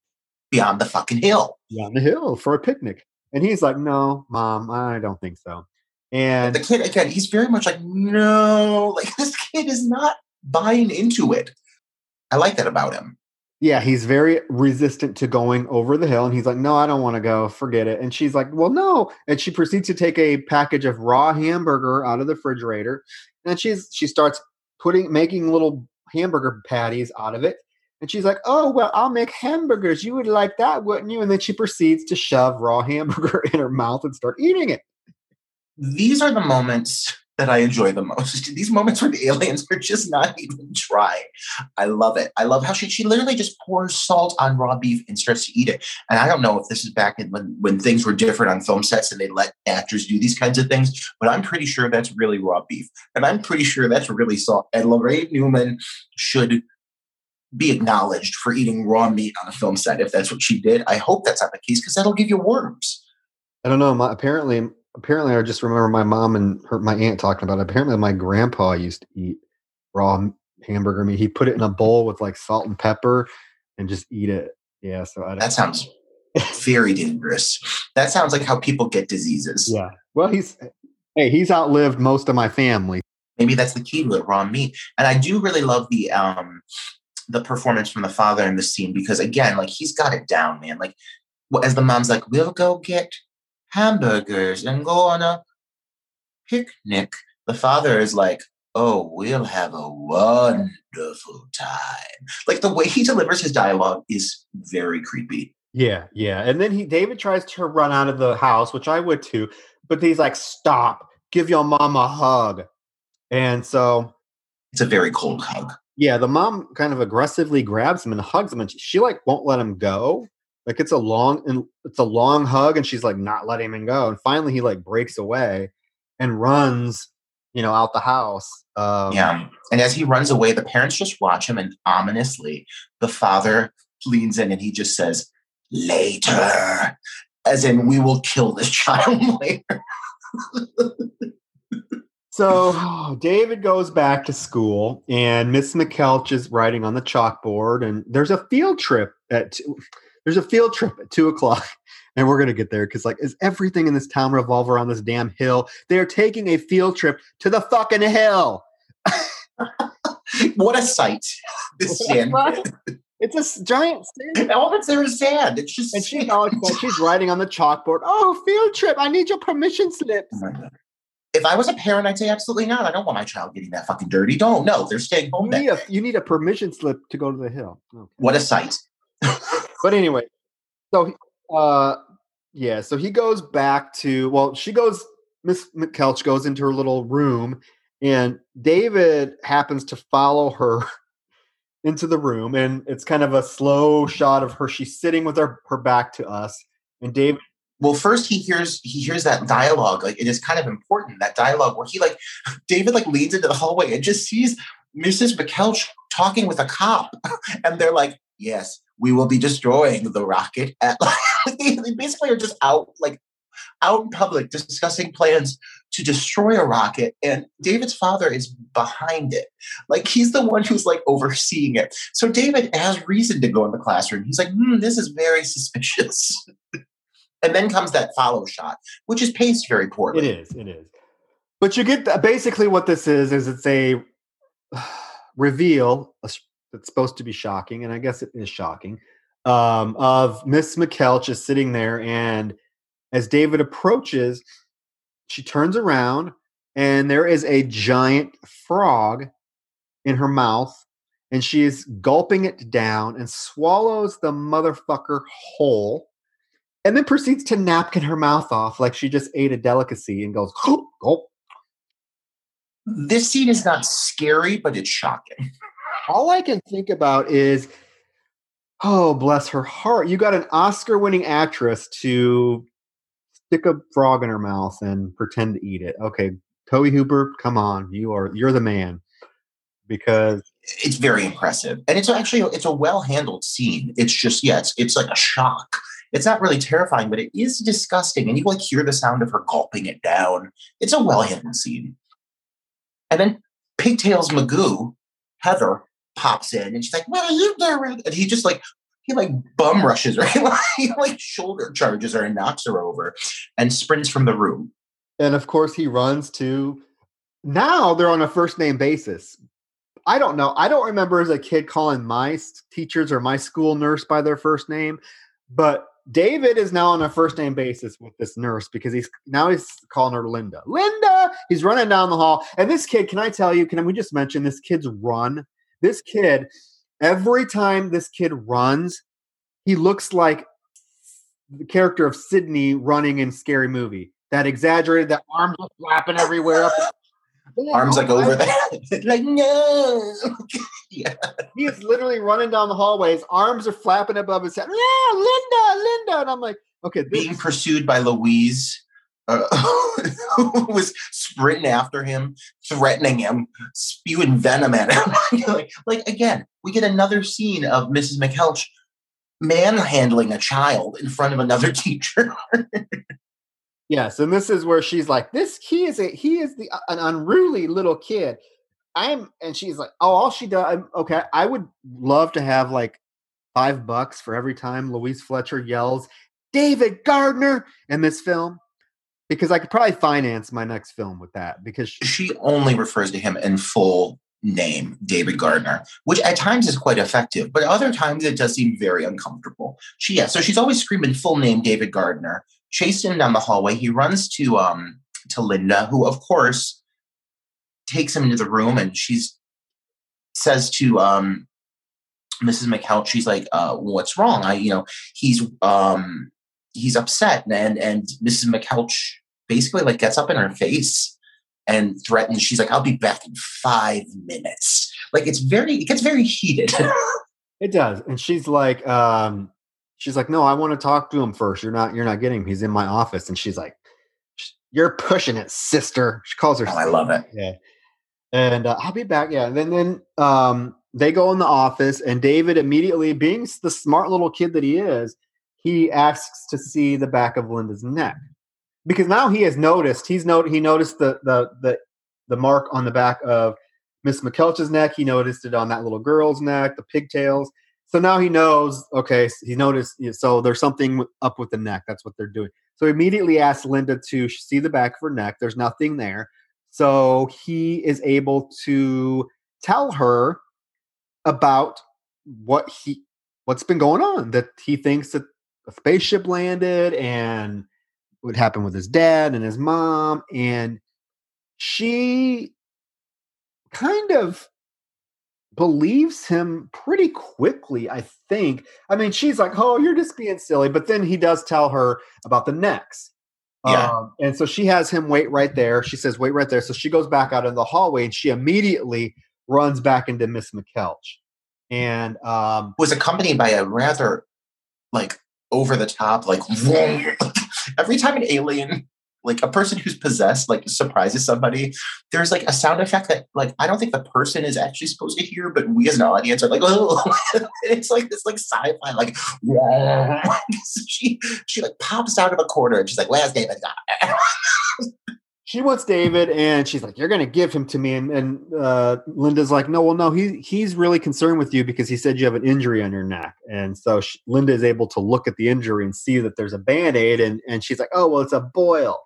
beyond the fucking hill. Beyond the hill for a picnic. And he's like, No, mom, I don't think so. And The kid again, he's very much like no, [LAUGHS] like this kid is not buying into it. I like that about him. Yeah, he's very resistant to going over the hill. And he's like, no, I don't want to go. Forget it. And she's like, well, no. And she proceeds to take a package of raw hamburger out of the refrigerator. And she's she starts putting making little hamburger patties out of it. And she's like, oh, well, I'll make hamburgers. You would like that, wouldn't you? And then she proceeds to shove raw [LAUGHS] hamburger in her mouth and start eating it. These are the moments that I enjoy the most. [LAUGHS] These moments where the aliens are just not even trying. I love it. I love how she she literally just pours salt on raw beef and starts to eat it. And I don't know if this is back in when when things were different on film sets and they let actors do these kinds of things, but I'm pretty sure that's really raw beef. And I'm pretty sure that's really salt. And Laraine Newman should be acknowledged for eating raw meat on a film set if that's what she did. I hope that's not the case because that'll give you worms. I don't know. My, apparently, apparently, I just remember my mom and her, my aunt talking about it. Apparently, my grandpa used to eat raw hamburger meat. He put it in a bowl with like salt and pepper and just eat it. Yeah, so I that sounds very dangerous. That sounds like how people get diseases. Yeah. Well, he's hey, he's outlived most of my family. Maybe that's the key to it, raw meat. And I do really love the um the performance from the father in the scene because again, like he's got it down, man. Like as the mom's like, we'll go get hamburgers and go on a picnic. The father is like, oh, we'll have a wonderful time. Like the way he delivers his dialogue is very creepy. Yeah, yeah. And then he David tries to run out of the house, which I would too, but he's like, stop, give your mom a hug. And so it's a very cold hug. Yeah, the mom kind of aggressively grabs him and hugs him, and she like won't let him go. Like it's a long and it's a long hug, and she's like not letting him go. And finally, he like breaks away and runs, you know, out the house. Um, yeah, and as he runs away, the parents just watch him, and ominously, the father leans in and he just says, "Later," as in, "We will kill this [LAUGHS] child later." So [SIGHS] David goes back to school, and Miss McKeltch is writing on the chalkboard, and there's a field trip at there's a field trip at two o'clock, [LAUGHS] and we're gonna get there because like is everything in this town revolve around this damn hill? They're taking a field trip to the fucking hill. [LAUGHS] what a sight! This [LAUGHS] sand. It's a giant sand. All that's there is sand. It's just and she's, she's writing on the chalkboard. Oh, field trip! I need your permission slips. Oh if I was a parent, I'd say absolutely not. I don't want my child getting that fucking dirty. Don't. No, they're staying home. You need, a, you need a permission slip to go to the hill. Okay. What a sight. But anyway, so uh, yeah, so he goes back to well, she goes. Miss McKeltch goes into her little room, and David happens to follow her [LAUGHS] into the room, and it's kind of a slow shot of her. She's sitting with her her back to us, and David well first he hears he hears that dialogue like it is kind of important that dialogue where he like [LAUGHS] david like leads into the hallway and just sees mrs mckeltch talking with a cop [LAUGHS] and they're like yes we will be destroying the rocket at [LAUGHS] they basically are just out like out in public discussing plans to destroy a rocket and david's father is behind it like he's the one who's like overseeing it so david has reason to go in the classroom he's like hmm, this is very [LAUGHS] suspicious and then comes that follow shot, which is paced very poorly. It is. It is. But you get basically what this is is it's a [SIGHS] reveal that's supposed to be shocking, and I guess it is shocking. Um, of Miss McKeltch is sitting there, and as David approaches, she turns around, and there is a giant frog in her mouth, and she is gulping it down and swallows the motherfucker whole and then proceeds to napkin her mouth off like she just ate a delicacy and goes, gulp. This scene is not scary, but it's shocking. All I can think about is, oh, bless her heart. You got an Oscar winning actress to stick a frog in her mouth and pretend to eat it. Okay, Tobe Hooper, come on. You are you're the man. Because it's very impressive. And it's actually it's a well handled scene. It's just, yeah, it's it's like a shock it's not really terrifying, but it is disgusting. And you like hear the sound of her gulping it down. It's a well hidden scene. And then Pigtails Magoo, Heather, pops in and she's like, What are you doing? And he just like he like bum rushes her, [LAUGHS] he like shoulder charges her and knocks her over and sprints from the room. And of course he runs to now they're on a first name basis. I don't know. I don't remember as a kid calling my teachers or my school nurse by their first name, but David is now on a first name basis with this nurse because he's now he's calling her Linda. Linda, he's running down the hall. And this kid, can I tell you, can we just mention this kid's run? This kid, every time this kid runs, he looks like the character of Sidney running in Scary Movie. That exaggerated, that arms are flapping everywhere. Up. [LAUGHS] Arms like over there. [LAUGHS] like, no. [LAUGHS] yeah. He is literally running down the hallways. Arms are flapping above his head. Yeah, Linda, Linda. And I'm like, okay. Being pursued by Louise, uh, who [LAUGHS] was sprinting after him, threatening him, spewing venom at him. [LAUGHS] like, like, again, we get another scene of Mrs. McKeltch manhandling a child in front of another [LAUGHS] teacher. yes, and this is where she's like, "This he is a he is the an unruly little kid." I'm and she's like, "Oh, all she does okay, I would love to have like 5 bucks for every time Louise Fletcher yells David Gardner in this film." Because I could probably finance my next film with that because she, she only refers to him in full name, David Gardner, which at times is quite effective, but other times it does seem very uncomfortable. She, yeah, so she's always screaming full name David Gardner, chasing him down the hallway. He runs to um to Linda, who of course takes him into the room and she's says to um Mrs. McKeltch, she's like, uh, what's wrong? I, you know, he's um he's upset and and Mrs. McKeltch basically like gets up in her face and threatens she's like i'll be back in five minutes. Like it's very it gets very heated. [LAUGHS] It does and she's like um she's like no i want to talk to him first. You're not you're not getting him he's in my office and she's like you're pushing it sister. She calls her oh, i love it. yeah. And uh, i'll be back. Yeah and then then um they go in the office and david immediately being the smart little kid that he is he asks to see the back of linda's neck because now he has noticed he's not he noticed the the the the mark on the back of Miss McKeltch's neck. He noticed it on that little girl's neck, the pigtails. So now he knows. Okay, he noticed. So there's something up with the neck. That's what they're doing. So he immediately asks Linda to see the back of her neck. There's nothing there. So he is able to tell her about what he what's been going on. That he thinks that a spaceship landed and what happened with his dad and his mom and she kind of believes him pretty quickly i think. I mean she's like oh you're just being silly but then he does tell her about the necks yeah. Um, and so she has him wait right there. She says wait right there. So she goes back out in the hallway and she immediately runs back into miss mckeltch and um was accompanied by a rather like over the top like [LAUGHS] every time an alien like a person who's possessed like surprises somebody there's like a sound effect that like i don't think the person is actually supposed to hear but we as an audience are like oh. [LAUGHS] It's like this like sci-fi like [LAUGHS] she she like pops out of a corner and she's like where's david [LAUGHS] she wants David, and she's like, "You're going to give him to me." And, and uh, Linda's like, "No, well, no. He he's really concerned with you because he said you have an injury on your neck." And so she, Linda is able to look at the injury and see that there's a band aid, and and she's like, "Oh, well, it's a boil."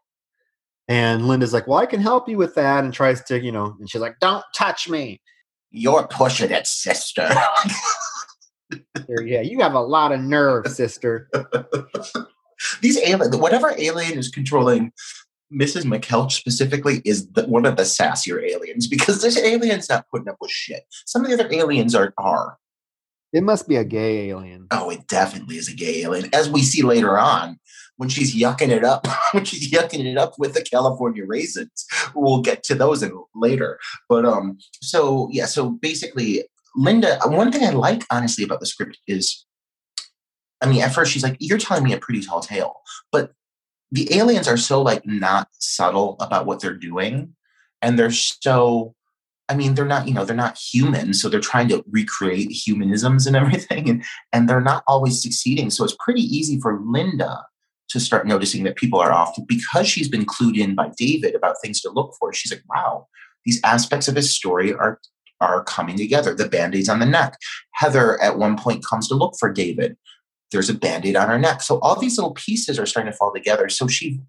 And Linda's like, "Well, I can help you with that," and tries to, you know, and she's like, "Don't touch me." You're pushing it, sister. yeah, you have a lot of nerve, sister. [LAUGHS] These aliens, whatever alien is controlling Mrs. McKeltch specifically is the, one of the sassier aliens because this alien's not putting up with shit. Some of the other aliens are are. It must be a gay alien. Oh, it definitely is a gay alien, as we see later on when she's yucking it up. [LAUGHS] when she's yucking it up with the California raisins. We'll get to those in, later. But um, so yeah, so basically, Linda. One thing I like honestly about the script is I mean, at first she's like, "You're telling me a pretty tall tale," but the aliens are so like not subtle about what they're doing and they're so i mean they're not you know they're not human so they're trying to recreate humanisms and [LAUGHS] everything and and they're not always succeeding. So it's pretty easy for linda to start noticing that people are off because she's been clued in by david about things to look for. She's like wow these aspects of his story are are coming together. The band-aids on the neck. Heather at one point comes to look for david there's a band-aid on her neck. So all these little pieces are starting to fall together. So she,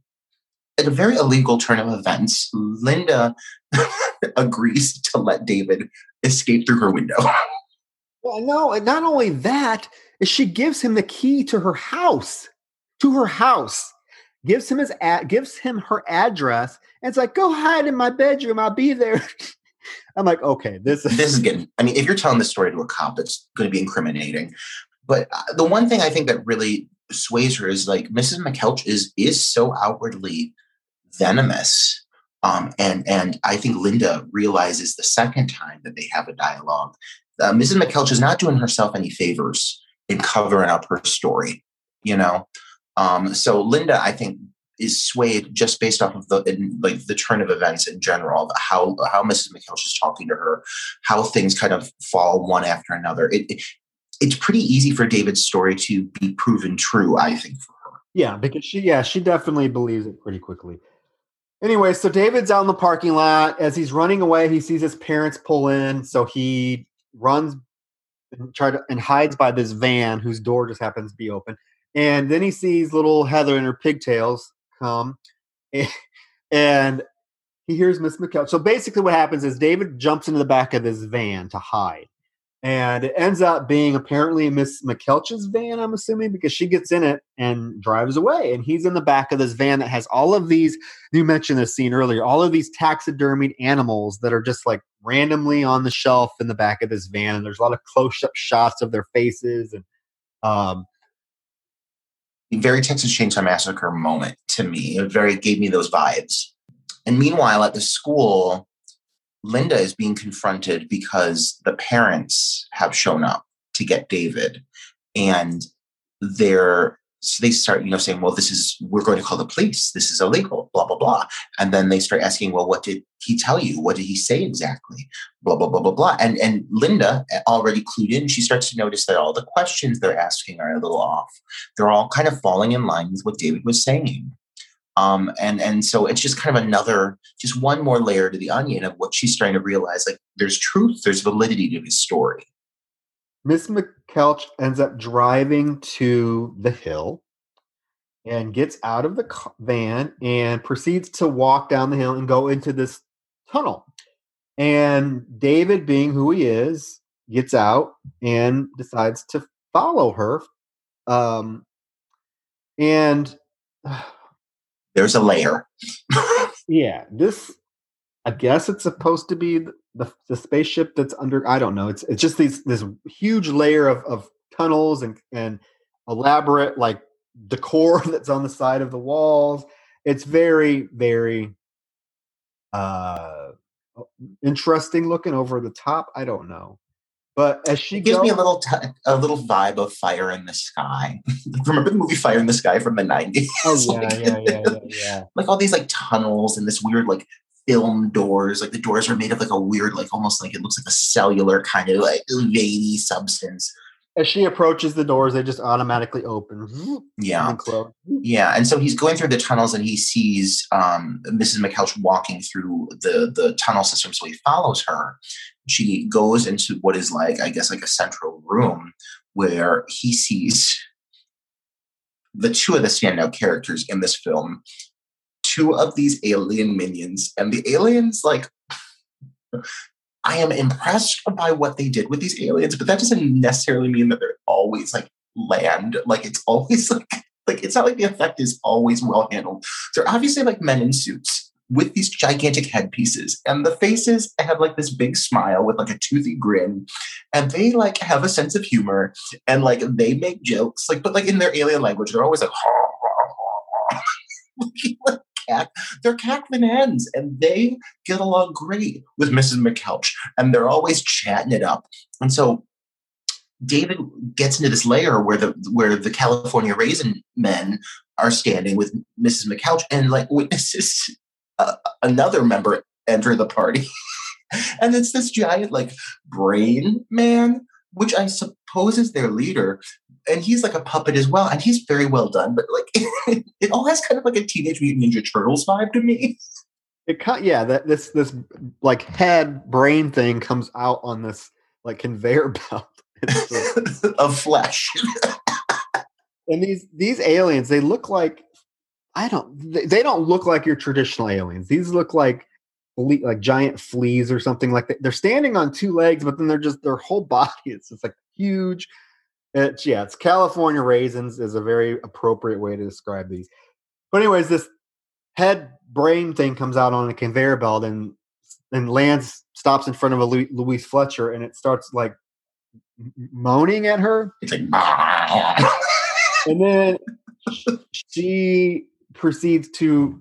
at a very illegal turn of events, Linda [LAUGHS] agrees to let David escape through her window. Well, no, and not only that she gives him the key to her house, to her house, gives him his ad, gives him her address, and it's like, go hide in my bedroom. I'll be there. [LAUGHS] I'm like, okay, this is this is getting. I mean, if you're telling the story to a cop, it's going to be incriminating. But uh, the one thing I think that really sways her is like Mrs. McKeltch is is so outwardly venomous. Um, and and I think Linda realizes the second time that they have a dialogue, uh, Mrs. McKeltch is not doing herself any favors in covering up her story. You know, um, so Linda, I think, is swayed just based off of the in, like the turn of events in general, how how Mrs. McKeltch is talking to her, how things kind of fall one after another. It, it's pretty easy for David's story to be proven true, I think, for her. Yeah, because she yeah, she definitely believes it pretty quickly. Anyway, so David's out in the parking lot. As he's running away, he sees his parents pull in. So he runs and to and hides by this van whose door just happens to be open. And then he sees little Heather and her pigtails come, and, [LAUGHS] and he hears Miss McKeltch. So basically, what happens is David jumps into the back of this van to hide and it ends up being apparently Miss McKeltch's van, I'm assuming, because she gets in it and drives away. And he's in the back of this van that has all of these, you mentioned this scene earlier, all of these taxidermied animals that are just like randomly on the shelf in the back of this van. And there's a lot of close up shots of their faces. And um, very Texas Chainsaw Massacre moment to me. It very gave me those vibes. And meanwhile, at the school, Linda is being confronted because the parents have shown up to get David and they're so they start you know saying well this is we're going to call the police. This is illegal blah blah blah. And then they start asking well what did he tell you? What did he say exactly? blah blah blah blah blah. And and linda eh, already clued in she starts to notice that all the questions they're asking are a little off. They're all kind of falling in line with what david was saying um, and and so it's just kind of another, just one more layer to the onion of what she's trying to realize. Like there's truth, there's validity to his story. Miss McKeltch ends up driving to the hill and gets out of the van and proceeds to walk down the hill and go into this tunnel. And David, being who he is, gets out and decides to follow her. Um, and [SIGHS] there's a layer. yeah, this I guess it's supposed to be the, the, spaceship that's under. I don't know. It's it's just these this huge layer of, of tunnels and and elaborate like decor [LAUGHS] that's on the side of the walls. It's very very uh interesting looking over the top. I don't know. But as she it gives goes, me a little t- a little vibe of Fire in the Sky. [LAUGHS] Remember the movie Fire in the Sky from the nineties? Oh [LAUGHS] yeah, like, yeah, yeah, yeah, yeah. like all these like tunnels and this weird like film doors. Like the doors are made of like a weird, like almost like it looks like a cellular kind of like veiny substance as she approaches the doors, they just automatically open. Yeah. And yeah. And so he's going through the tunnels and he sees um, Mrs. McKeltch walking through the, the tunnel system. So he follows her. She goes into what is like, I guess, like a central room where he sees the two of the standout characters in this film, two of these alien minions. And the aliens, like, I am impressed by what they did with these aliens, but that doesn't necessarily mean that they're always like land. Like it's [LAUGHS] always like like it's not like the effect is always well handled. They're obviously like men in suits with these gigantic headpieces, and the faces have like this big smile with like a toothy grin, and they like have a sense of humor and like they make jokes, like but like in their alien language, they're always like. [LAUGHS] cack, they're cackling hens, and they get along great with Mrs. McKeltch, and they're always chatting it up. And so David gets into this layer where the where the California raisin men are standing with Mrs. McKeltch and like witnesses uh, another member enter the party. [LAUGHS] and it's this giant like brain man, which I suppose is their leader, and he's like a puppet as well, and he's very well done. But like, [LAUGHS] it all has kind of like a Teenage Mutant Ninja Turtles vibe to me. It cut, yeah. That this this like head brain thing comes out on this like conveyor [LAUGHS] belt of flesh. and these these aliens, they look like I don't. They, don't look like your traditional aliens. These look like like giant fleas or something like that. They're standing on two legs, but then they're just their whole [LAUGHS] body. It's just like huge. It's yeah, it's California raisins is a very appropriate way to describe these. But anyways, this head brain thing comes out on a conveyor belt and and lands stops in front of a Louise Fletcher and it starts like moaning at her. It's like, and then she proceeds to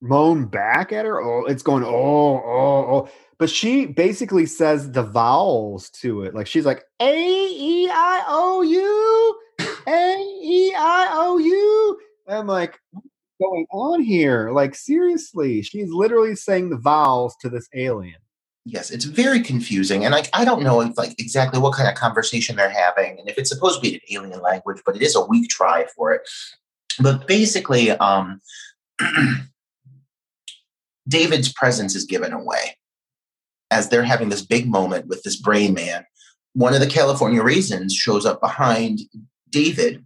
moan back at her. Oh, it's going, oh, oh, oh. But she basically says the vowels to it. Like she's like, A E I O U, A E I O U. I'm like, what's going on here? Like, seriously, she's literally saying the vowels to this alien. Yes, it's very confusing, and like I don't know if like exactly what kind of conversation they're having, and if it's supposed to be an alien language, but it is a weak try for it. But basically, um, [CLEARS THROAT] David's presence is given away as they're having this big moment with this brain man. One of the California raisins shows up behind David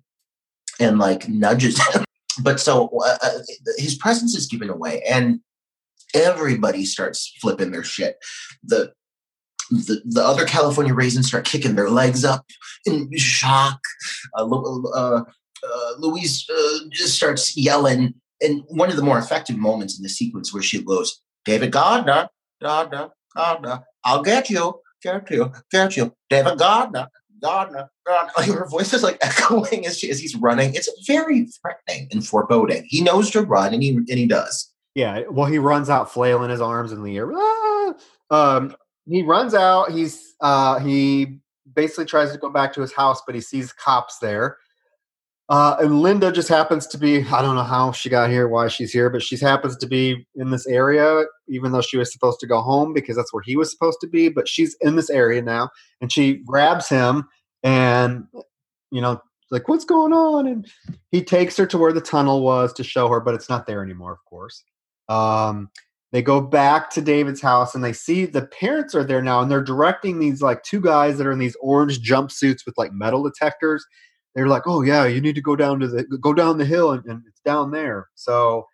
and like nudges him. [LAUGHS] But so uh, uh his presence is given away, and everybody starts flipping their shit. The the, the other California raisins start kicking their legs up in shock. Uh, uh, uh, Louise uh, just starts yelling. And one of the more effective moments in the sequence where she goes, David Gardner, Gardner, Gardner, I'll get you, get you, get you, David Gardner, Gardner, Gardner. Like her voice is like [LAUGHS] echoing as, she, as he's running. It's very threatening and foreboding. He knows to run and he, and he does. Yeah, well, he runs out flailing his arms in the air. Ah! Um, he runs out. He's uh, he basically tries to go back to his house, but he sees cops there. Uh, and Linda just happens to be, I don't know how she got here, why she's here, but she happens to be in this area, even though she was supposed to go home because that's where he was supposed to be. But she's in this area now and she grabs him and, you know, like, what's going on? And he takes her to where the tunnel was to show her, but it's not there anymore, of course. Um, they go back to David's house and they see the parents are there now and they're directing these like two guys that are in these orange jumpsuits with like metal detectors. They're like, "Oh yeah, you need to go down to the go down the hill and, and it's down there." So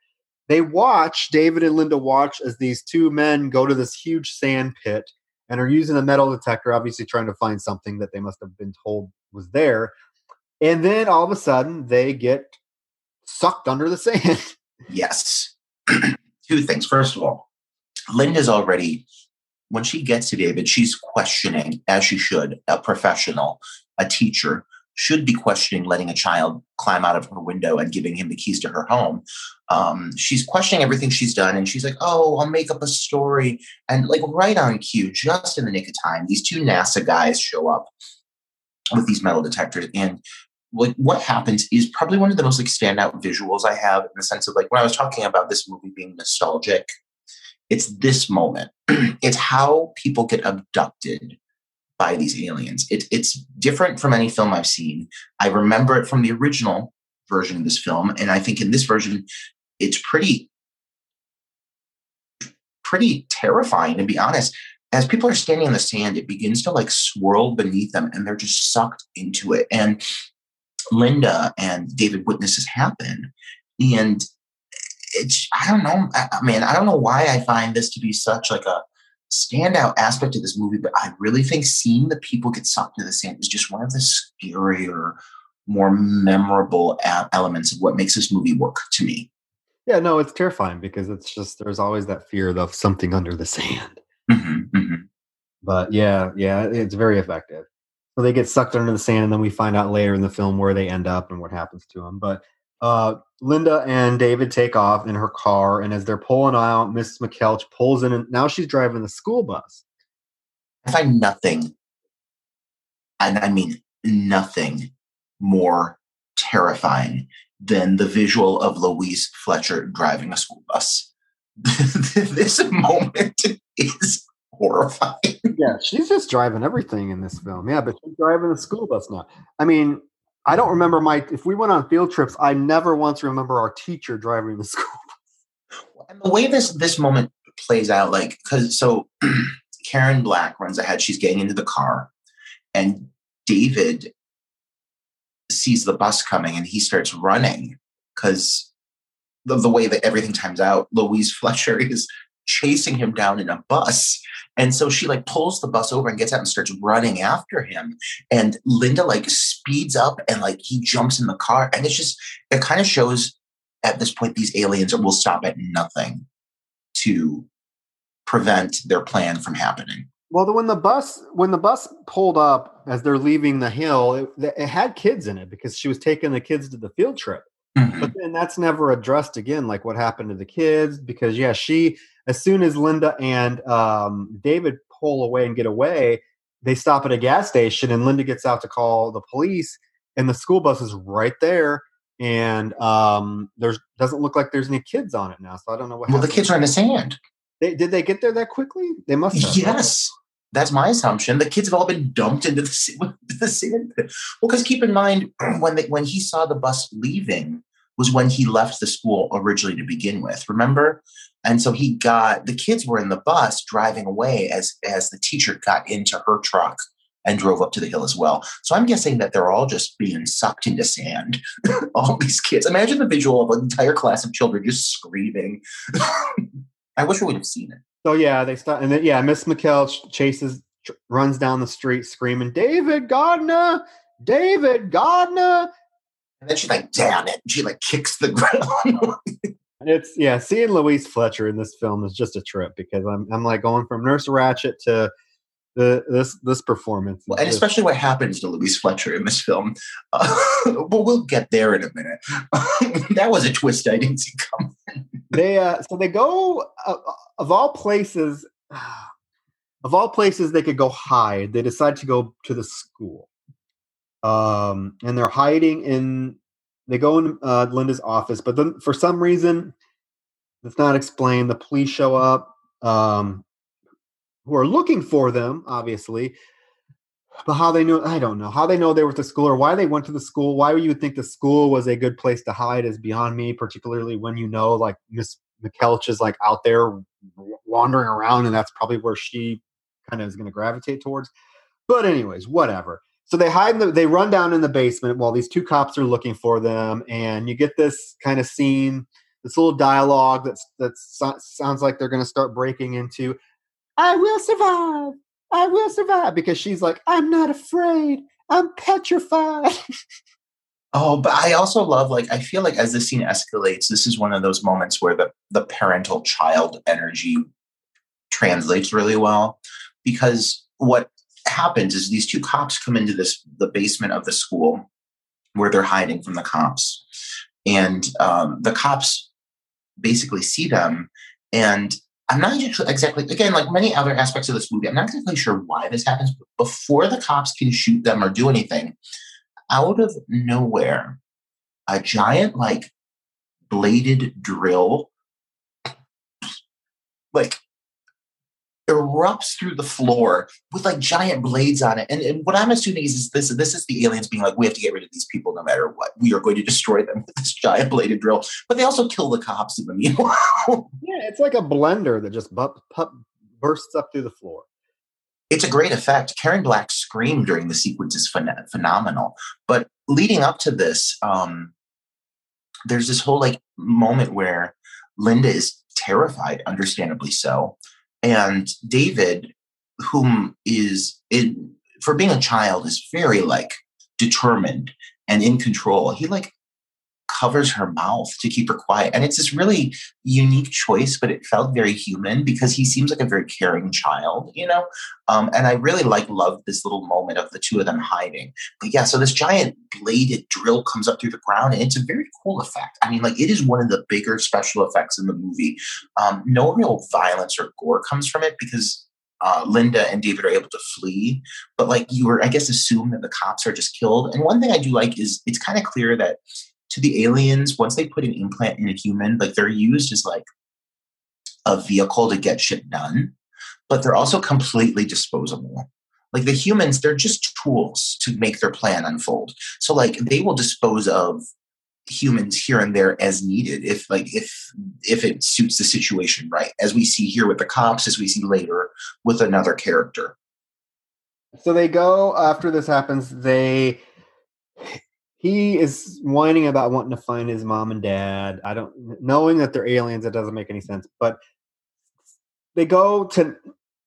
they watch David and Linda watch as these two men go to this huge sand pit and are using a metal detector, obviously trying to find something that they must have been told was there. And then all of a sudden they get sucked under the [LAUGHS] sand. Yes. [CLEARS THROAT] two things. First of all, Linda's already, when she gets to David, she's questioning, as she should, a professional, a teacher should be questioning letting a child climb out of her window and giving him the keys to her home. Um, she's questioning everything she's done, and she's like, "Oh, I'll make up a story." And like right on cue, just in the nick of time, these two NASA guys show up with these metal detectors, and like what happens is probably one of the most like standout visuals I have in the sense of like when I was talking about this movie being nostalgic, it's this moment. [CLEARS THROAT] it's how people get abducted by these aliens. It, it's different from any film I've seen. I remember it from the original version of this film, and I think in this version, it's pretty pretty terrifying to be honest as people are standing in the sand, it begins to like swirl beneath them and they're just sucked into it. And Linda and David witnesses happen. And it's, I don't know, I, I mean, I don't know why I find this to be such like a standout aspect of this movie, but I really think seeing the people get sucked into the sand is just one of the scarier, more memorable elements of what makes this movie work to me. Yeah, no, it's terrifying because it's just there's always that fear of something under the sand. Mm-hmm, mm-hmm. But yeah, yeah, it's very effective. So they get sucked under the sand, and then we find out later in the film where they end up and what happens to them. But uh, Linda and David take off in her car, and as they're pulling out, Mrs. McKeltch pulls in, and now she's driving the school bus. I find nothing, and I mean nothing, more terrifying than the visual of Louise Fletcher driving a school bus. [LAUGHS] this moment is horrifying. Yeah, she's just driving everything in this film. Yeah, but she's driving the school bus now. I mean, I don't remember my if we went on field trips, I never once remember our teacher driving the [LAUGHS] school. And the way this this moment plays out, like because so [CLEARS THROAT] Karen Black runs ahead, she's getting into the car, and David sees the bus coming and he starts running because of the way that everything times out. Louise [LAUGHS] Fletcher is chasing him down in a bus. And so she like pulls the bus over and gets out and starts running after him. And Linda like speeds up and like he jumps in the car. And it's just, it kind of shows at this point these aliens will stop at nothing to prevent their plan from happening. Well, the, when the bus when the bus pulled up as they're leaving the hill, it, it had kids in it because she was taking the kids to the field trip. Mm-hmm. But then that's never addressed again, like what happened to the kids. Because yeah, she as soon as Linda and um, David pull away and get away, they stop at a gas station, and Linda gets out to call the police, and the school bus is right there. And um, there's doesn't look like there's any kids on it now, so I don't know what. Well, happened. the kids are in the sand. They, did they get there that quickly? They must have. Yes. That's my assumption. The kids have all been dumped into the, the [LAUGHS] sand. Well, because keep in mind [CLEARS THROAT] when they, when he saw the bus leaving was when he left the school originally to begin with. Remember, and so he got the kids were in the bus driving away as as the teacher got into her truck and drove up to the hill as well. So I'm guessing that they're all just being sucked into sand. [LAUGHS] all these kids. Imagine the visual of an entire class of children just screaming. [LAUGHS] I wish we would have seen it. So yeah, they start, and then yeah, Miss McKeltch chases, runs down the street screaming, "David Gardner, David Gardner!" And then she's like, "Damn it!" She like kicks the [LAUGHS] ground. it's yeah, seeing Louise Fletcher in this film is just a trip because I'm I'm like going from Nurse Ratched to the, this this performance. Well, and just, especially what happens to Louise Fletcher in this film. Uh, [LAUGHS] but we'll get there in a minute. [LAUGHS] that was a twist I didn't see coming. they uh, so they go uh, of all places. [SIGHS] Of all places they could go hide, they decide to go to the school. Um, and they're hiding in. They go in uh, Linda's office, but then for some reason, it's not explained. The police show up. Um, who are looking for them, obviously. But how they know, I don't know. How they know they were at the school or why they went to the school, why you would think the school was a good place to hide is beyond me, particularly when you know like Miss McKeltch is like out there wandering around and that's probably where she kind of is going to gravitate towards. But anyways, whatever. So they hide in the, they run down in the basement while these two cops are looking for them and you get this kind of scene this little dialogue that's that sounds like they're going to start breaking into I will survive. I will survive because she's like, I'm not afraid. I'm petrified. [LAUGHS] oh, but I also love like I feel like as the scene escalates, this is one of those moments where the the parental child energy translates really well because what happens is these two cops come into this the basement of the school where they're hiding from the cops. And um, the cops basically see them and I'm not exactly, again, like many other aspects of this movie, I'm not exactly sure why this happens, but before the cops can shoot them or do anything, out of nowhere, a giant, like, bladed drill, like, erupts through the floor with like giant blades on it. And, and, what I'm assuming is, is this this is the aliens being like, we have to get rid of these people no matter what. We are going to destroy them with this giant bladed drill. But they also kill the cops in the meanwhile. [LAUGHS] yeah, it's like a blender that just bu- bursts up through the floor. It's a great effect. Karen Black's scream during the sequence is phen- phenomenal. But leading up to this, um, there's this whole like moment where Linda is terrified, understandably so and David, whom is in, for being a child, is very like determined and in control. He like covers her mouth to keep her quiet. And it's this really unique choice, but it felt very human because he seems like a very caring child, you know? Um, and I really like loved this little moment of the two of them hiding. But yeah, so this giant bladed drill comes up through the ground and it's a very cool effect. I mean, like it is one of the bigger special effects in the movie. Um, no real violence or gore comes from it because uh, Linda and David are able to flee, but like you were, I guess, assume that the cops are just killed. And one thing I do like is it's kind of clear that to the aliens, once they put an implant in a human, like they're used as like a vehicle to get shit done, but they're also completely disposable. Like the humans, they're just tools to make their plan unfold. So like they will dispose of humans here and there as needed if like if if it suits the situation right as we see here with the cops as we see later with another character so they go after this happens they he is whining about wanting to find his mom and dad. I don't knowing that they're aliens. It doesn't make any sense. But they go to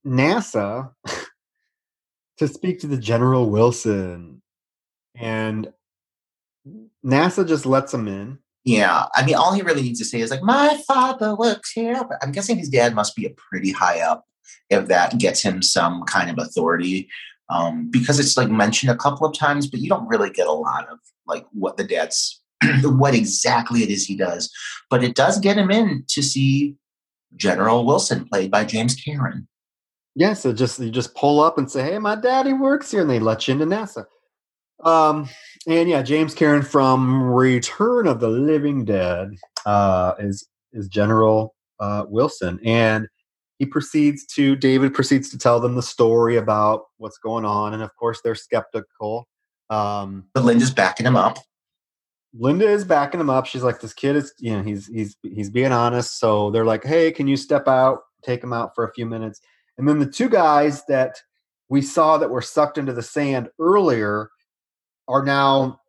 NASA [LAUGHS] to speak to the General Wilson, and NASA just lets him in. Yeah, I mean, all he really needs to say is like, "My father works here." But I'm guessing his dad must be a pretty high up if that gets him some kind of authority, um, because it's like mentioned a couple of times, but you don't really get a lot of like what the dad's [CLEARS THROAT] what exactly it is he does. But it does get him in to see General Wilson, played by James Karen. Yeah, so just you just pull up and say, "Hey, my daddy works here," and they let you into NASA. Um, and yeah, James Karen from Return of the Living Dead uh, is is General uh, Wilson, and he proceeds to David proceeds to tell them the story about what's going on, and of course they're skeptical. Um, but Linda's backing him up. Linda is backing him up. She's like, "This kid is, you know, he's he's he's being honest." So they're like, "Hey, can you step out, take him out for a few minutes?" And then the two guys that we saw that were sucked into the sand earlier are now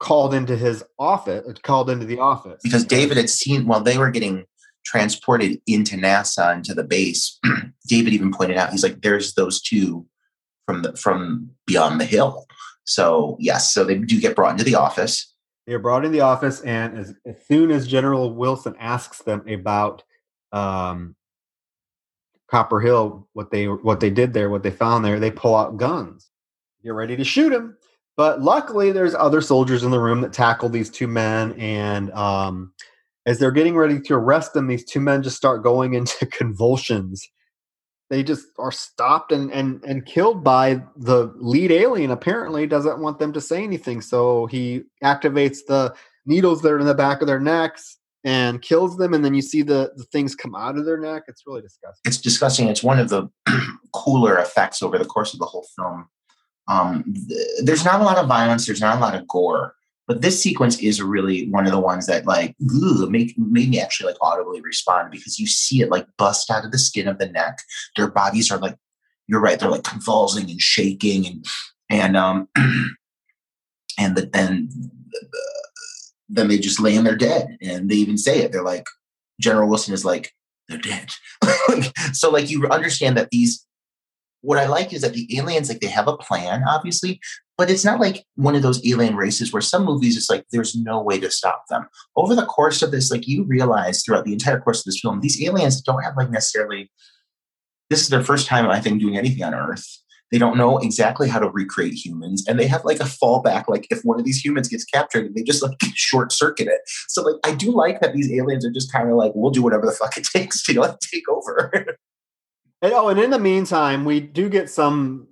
called into his office, called into the office because David had seen while they were getting transported into NASA into the base. [CLEARS THROAT] David even pointed out, he's like, "There's those two from the from beyond the hill." So yes, so they do get brought into the office. They're brought in the office, and as, as soon as General Wilson asks them about um, Copper Hill, what they what they did there, what they found there, they pull out guns, get ready to shoot him. But luckily, there's other soldiers in the room that tackle these two men, and um, as they're getting ready to arrest them, these two men just start going [LAUGHS] into convulsions. They just are stopped and and and killed by the lead alien apparently doesn't want them to say anything. So he activates the needles that are in the back of their necks and kills them and then you see the the things come out of their neck. It's really disgusting. It's disgusting it's one of the [CLEARS THROAT] cooler effects over the course of the whole film. Um, th- there's not a lot of violence there's not a lot of gore but this sequence is really one of the ones that like ugh, make made me actually like audibly respond because you see it like bust out of the skin of the neck. Their bodies are like you're right, they're like convulsing and shaking and and um [CLEARS THROAT] and the, and then they just lay in their dead and they even say it. They're like General Wilson is like they're dead. [LAUGHS] so like you understand that these what I like is that the aliens, like they have a plan, obviously, but it's not like one of those alien races where some movies it's like there's no way to stop them. Over the course of this, like you realize throughout the entire course of this film, these aliens don't have like necessarily this is their first time, I think, doing anything on Earth. They don't know exactly how to recreate humans, and they have like a fallback. Like if one of these humans gets captured, they just like [LAUGHS] short circuit it. So like I do like that these aliens are just kind of like, we'll do whatever the fuck it [LAUGHS] takes to like [LAUGHS] take over. And, oh, and in the meantime, we do get some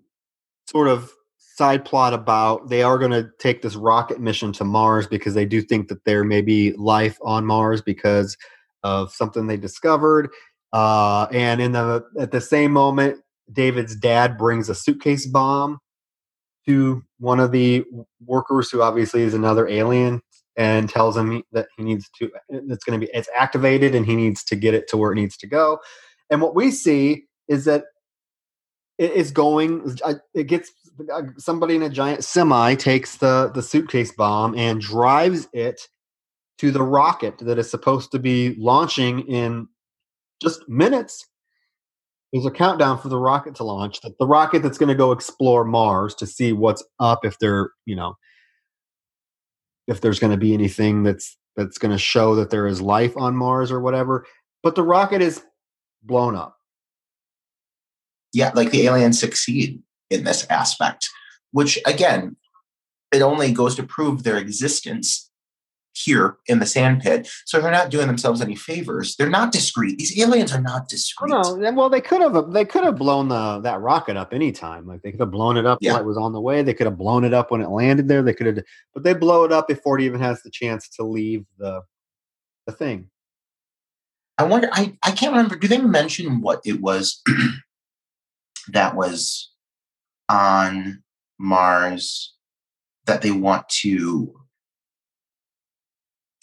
sort of side plot about they are going to take this rocket mission to Mars because they do think that there may be life on Mars because of something they discovered. Uh, and in the at the same moment, David's dad brings a suitcase bomb to one of the workers, who obviously is another alien, and tells him that he needs to. It's going to be it's activated, and he needs to get it to where it needs to go. And what we see is that it is going it gets somebody in a giant semi takes the the suitcase bomb and drives it to the rocket that is supposed to be launching in just minutes. There's a countdown for the rocket to launch that the rocket that's going to go explore mars to see what's up if there you know if there's going to be anything that's that's going to show that there is life on mars or whatever. But the rocket is blown up. Yeah, like the aliens succeed in this aspect, which again, it only goes to prove their existence here in the sandpit. So they're not doing themselves any favors. They're not discreet. These aliens are not discreet. Oh, no, well, they could have they could have blown the that rocket up anytime. Like they could have blown it up yeah. while it was on the way. They could have blown it up when it landed there. They could have, but they blow it up before it even has the chance to leave the the thing. I wonder. I I can't remember. Do they mention what it was [CLEARS THROAT] that was on Mars that they want to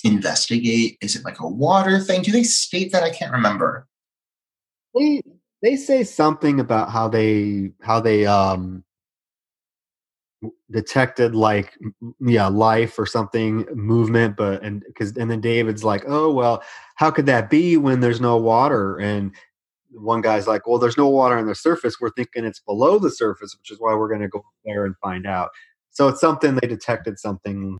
investigate? Is it like a water thing? Do they state that? I can't remember. They they say something about how they how they um detected like yeah life or something movement but and because and then david's like oh well how could that be when there's no water and one guy's like, "Well, there's no water on the surface. We're thinking it's below the surface, which is why we're going to go there and find out." So it's something they detected something.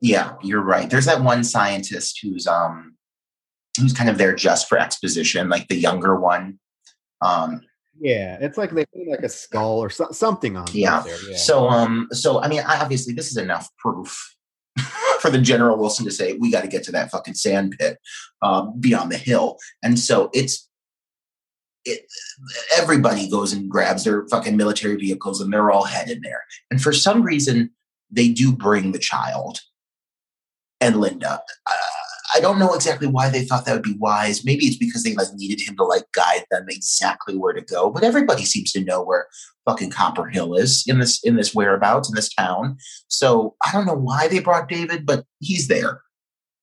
Yeah, you're right. There's that one scientist who's um who's kind of there just for exposition, like the younger one. Um, yeah, it's like they put like a skull or so, something on. Yeah. There. yeah. So um, so I mean, I, obviously, this is enough proof [LAUGHS] for the General Wilson to say we got to get to that fucking sand pit uh, beyond the hill, and so it's it, everybody goes and grabs their fucking military vehicles and they're all headed there. And for some reason, they do bring the child and Linda. Uh, I don't know exactly why they thought that would be wise. Maybe it's because they like needed him to like guide them exactly where to go. But everybody seems to know where fucking Copper Hill is in this in this whereabouts in this town. So I don't know why they brought David, but he's there.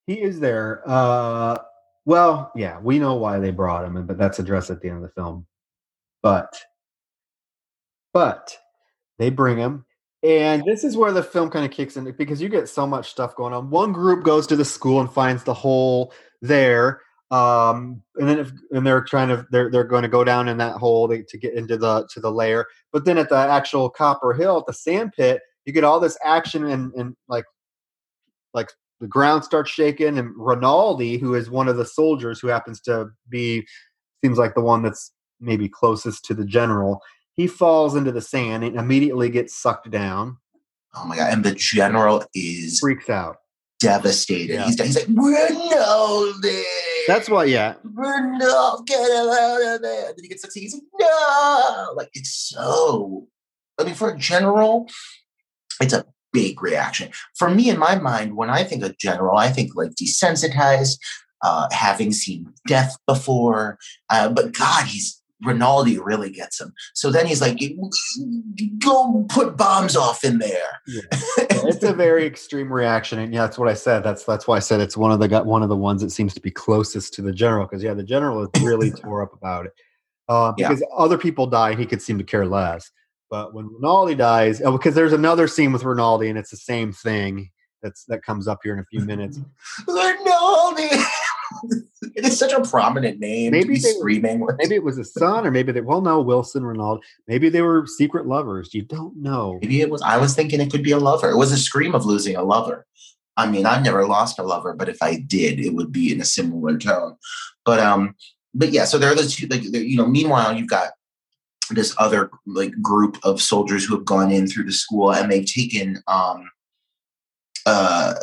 He is there. Uh well, yeah, we know why they brought him, but that's addressed at the end of the film. But, but they bring him, and this is where the film kind of kicks in because you get so much stuff going on. One group goes to the school and finds the hole there, um, and then if, and they're trying to they're they're going to go down in that hole to, to get into the to the layer. But then at the actual Copper Hill, at the sand pit, you get all this action and and like like the ground starts shaking, and Rinaldi, who is one of the soldiers who happens to be, seems like the one that's maybe closest to the general, he falls into the sand and immediately gets sucked down. Oh my god! And the general is freaks out, devastated. Yeah. He's he's like Rinaldi. That's why, yeah. Rinaldi, get him out of there. And then he gets succeeded. He's like, no, like it's so. I mean, for a general, it's a big reaction. For me, in my mind, when I think of general, I think like desensitized, uh, having seen death before. Uh, but God, he's Rinaldi really gets him. So then he's like, "Go put bombs off in there." Yeah. it's a very extreme reaction, and yeah, that's what I said. That's that's why I said it's one of the one of the ones that seems to be closest to the general because yeah, the general is really [LAUGHS] tore up about it uh, because yeah. other people die, and he could seem to care less. But when Rinaldi dies, oh, because there's another scene with Rinaldi, and it's the same thing that's that comes up here in a few minutes. [LAUGHS] Rinaldi. [LAUGHS] it is such a prominent name. Maybe they screaming. Were, maybe it was a son, or maybe they. Well, no, Wilson Rinaldi. Maybe they were secret lovers. You don't know. Maybe it was. I was thinking it could be a lover. It was a scream of losing a lover. I mean, I've never lost a lover, but if I did, it would be in a similar tone. But um, but yeah. So there are the two. Like you know, meanwhile, you've got this other like group of soldiers who have gone in through the school and they've taken um uh,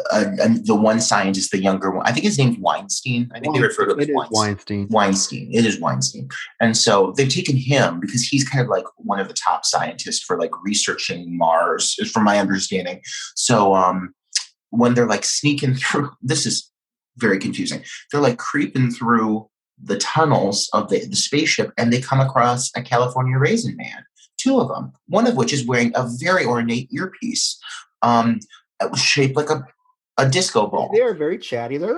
the one scientist, the younger one, I think his name's Weinstein. I think Weinstein. they refer to him as Weinstein. Weinstein. Weinstein. It is Weinstein. And so they've taken him because he's kind of like one of the top scientists for like researching Mars, from my understanding. So um, when they're like sneaking [LAUGHS] through, this is very confusing. They're like creeping through the tunnels of the, the spaceship and they come across a California Raisin Man, two of them, one of which is wearing a very ornate earpiece um, shaped like a, a disco ball. They are very chatty. They're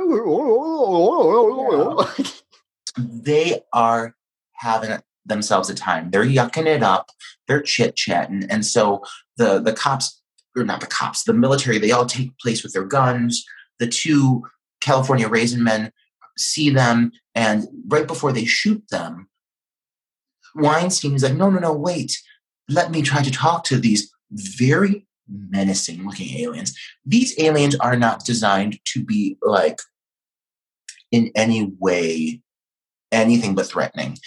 they are having themselves a time. They're yucking it up. They're chit chatting. And so the, the cops, or not the cops, the military, they all take place with their guns. The two California Raisin men see them, and right before they shoot them, Weinstein is like, no, no, no, wait. Let me try to talk to these very menacing looking aliens. These aliens are not designed to be like in any way anything but threatening.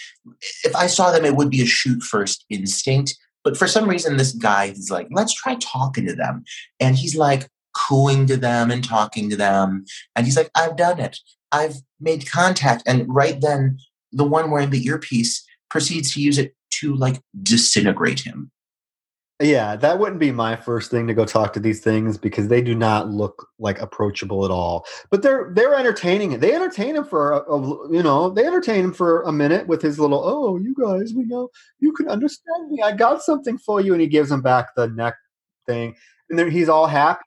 If I saw them, it would be a shoot first instinct. But for some reason, this guy is like, let's try talking to them. And he's like cooing to them and talking to them. And he's like, I've done it. I've made contact. And right then, the one wearing the earpiece proceeds to use it to like disintegrate him. Yeah, that wouldn't be my first thing to go talk to these things because they do not look like approachable at all. But they're they're entertaining it. They entertain him for a, a, you know they entertain him for a minute with his little oh you guys we know you can understand me I got something for you and he gives him back the neck thing and then he's all happy.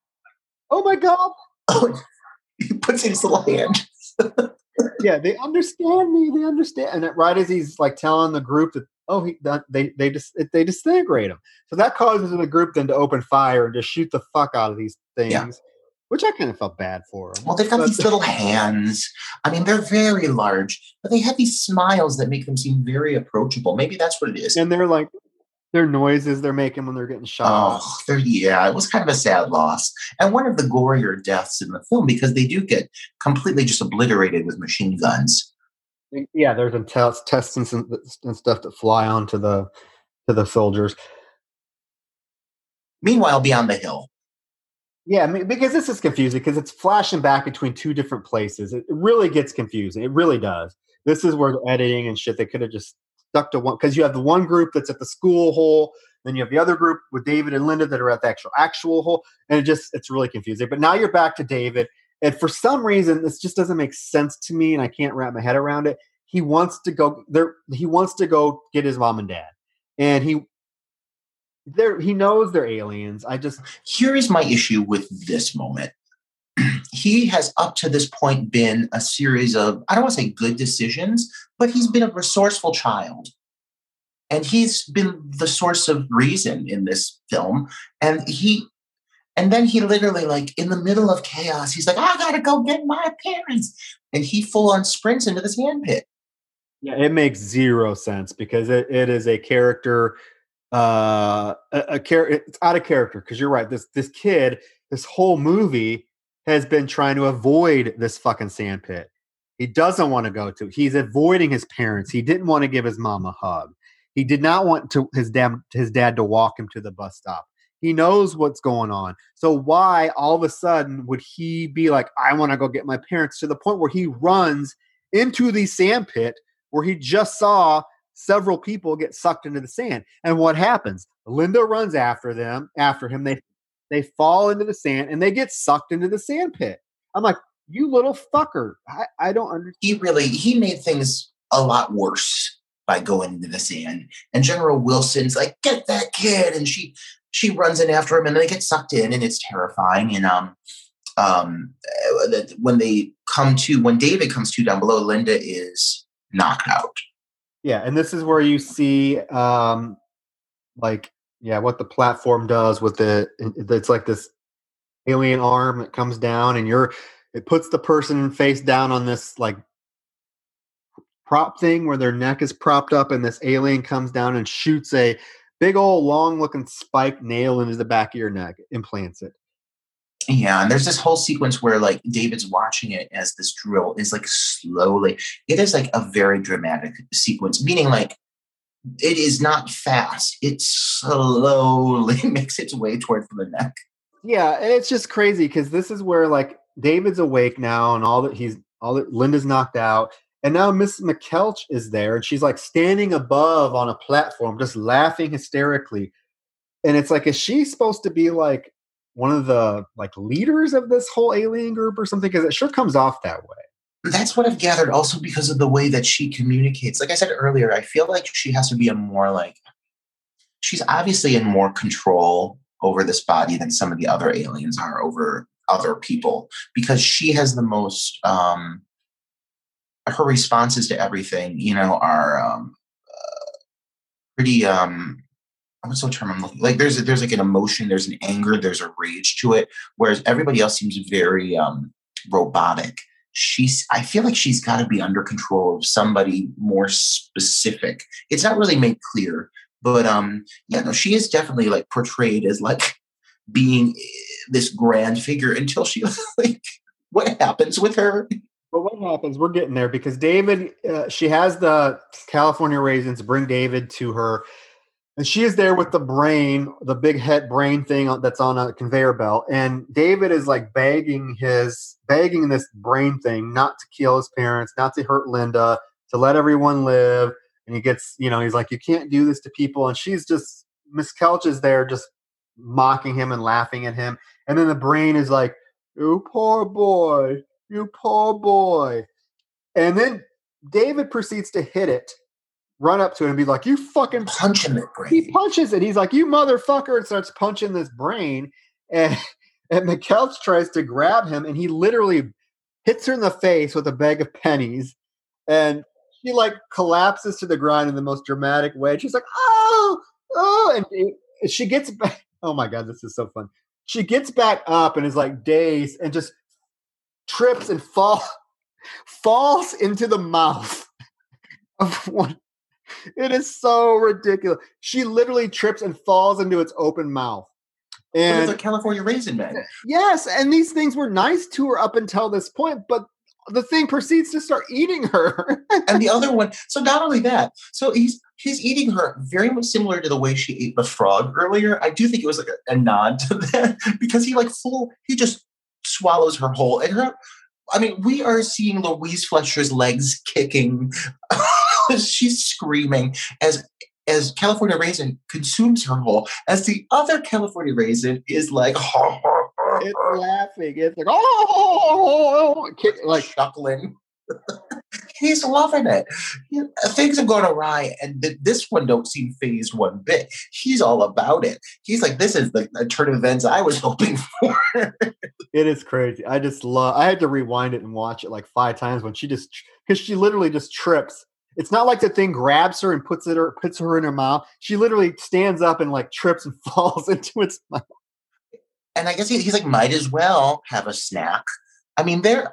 Oh my god! Oh, [LAUGHS] he puts his little hand. Yeah, they understand me. They understand. And right as he's like telling the group that oh he that, they they just they disintegrate him. So that causes the group then to open fire and just shoot the fuck out of these things. Yeah. which I kind of felt bad for them. Well, they've got but, these little hands. I mean, they're very large, but they have these smiles that make them seem very approachable. Maybe that's what it is. And they're like, their noises they're making when they're getting shot. Oh, yeah, it was kind of a sad loss. And one of the gorier deaths in the film because they do get completely just obliterated with machine guns. Yeah, there's intestines and, and stuff that fly onto the to the soldiers. Meanwhile, beyond the hill, yeah, I mean, because this is confusing because it's flashing back between two different places. It, really gets confusing. It really does. This is where editing and shit, they could have just stuck to one because you have the one group that's at the school hole, then you have the other group with David and Linda that are at the actual actual hole, and it just it's really confusing. But now you're back to David, and for some reason this just doesn't make sense to me, and I can't wrap my head around it. He wants to go there. He wants to go get his mom and dad, and he they're he knows they're aliens. I just here is my issue with this moment. He has up to this point been a series of I don't want to say good decisions, but he's been a resourceful child. And he's been the source of reason in this film. And he and then he literally like in the middle of chaos, he's like, I gotta go get my parents. And he full on sprints into this sand pit. Yeah, it makes zero sense because it, it is a character uh a, a character it's out of character because you're right this this kid this whole movie has been trying to avoid this fucking sandpit he doesn't want to go to he's avoiding his parents he didn't want to give his mom a hug he did not want to his dad his dad to walk him to the bus stop he knows what's going on so why all of a sudden would he be like i want to go get my parents to the point where he runs into the sandpit where he just saw several people get sucked into the sand. And what happens? Linda runs after them, after him. They they fall into the sand and they get sucked into the sand pit. I'm like, you little fucker. I, I don't understand. He really he made things a lot worse by going into the sand. And General Wilson's like, get that kid. And she she runs in after him and they get sucked in and it's terrifying. And um um when they come to when David comes to down below, Linda is knocked out yeah, and this is where you see um like yeah, what the platform does with the it's like this alien arm that comes down and you're it puts the person face down on this like prop thing where their neck is propped up and this alien comes down and shoots a big old long looking spike nail into the back of your neck implants it yeah, and there's this whole sequence where like David's watching it as this drill is like slowly. It is like a very dramatic sequence, meaning like it is not fast. It slowly [LAUGHS] makes its way towards the neck. Yeah, it's just crazy because this is where like David's awake now, and all that he's all that Linda's knocked out, and now Miss McKeltch is there, and she's like standing above on a platform, just laughing hysterically. And it's like, is she supposed to be like one of the like leaders of this whole alien group or something? Because it sure comes off that way. That's what I've gathered also because of the way that she communicates. Like I said earlier, I feel like she has to be a more like she's obviously in more control over this body than some of the other aliens are over other people because she has the most um her responses to everything you know are um uh, pretty um what's the term I'm looking like there's a, there's like an emotion, there's an anger, there's a rage to it, whereas everybody else seems very um, robotic. She's I feel like she's got to be under control of somebody more specific. It's not really made clear, but um yeah, no, she is definitely like portrayed as like being eh, this grand figure until she [LAUGHS] like what happens with her but what happens? We're getting there because David, uh, she has the California raisins bring David to her and she is there with the brain, the big head brain thing that's on a conveyor belt. And David is like begging his, begging this brain thing not to kill his parents, not to hurt Linda, to let everyone live. And he gets, you know, he's like, you can't do this to people. And she's just, Miss Kelch is there just mocking him and laughing at him. And then the brain is like, you poor boy, you poor boy. And then David proceeds to hit it run up to him and be like, "You fucking punch him brain." He punches it. He's like, "You motherfucker!" and starts punching this brain. And [LAUGHS] and McKeltch tries to grab him, and he literally hits her in the face with a bag of pennies, and she like collapses to the ground in the most dramatic way. She's like, "Oh, oh!" and she gets back. Oh my god, this is so fun. she gets back up and is like dazed and just trips and fall [LAUGHS] falls into the mouth [LAUGHS] of one. It is so ridiculous. She literally trips and falls into its open mouth. And the California Raisin Man. Yes, and these things were nice to her up until this point, but the thing proceeds to start eating her. [LAUGHS] and the other one, so not only that, so he's he's eating her very much similar to the way she ate the frog earlier. I do think it was like a, a nod to that [LAUGHS] because he like full he just swallows her whole and her I mean, we are seeing Louise Fletcher's legs kicking. [LAUGHS] She's screaming as as California Raisin consumes her whole, as the other California Raisin is like, [LAUGHS] it's laughing. It's like, [LAUGHS] oh, like chuckling. [LAUGHS] He's loving it. He, uh, things have gone awry, and th- this one don't seem phased one bit. He's all about it. He's like, this is the, the turn of events I was hoping for. it is crazy. I just love. I had to rewind it and watch it like five times when she just because she literally just trips. It's not like the thing grabs her and puts it or puts her in her mouth. She literally stands up and like trips and [LAUGHS] falls into its mouth. And I guess he, he's like, might as well have a snack. I mean, they're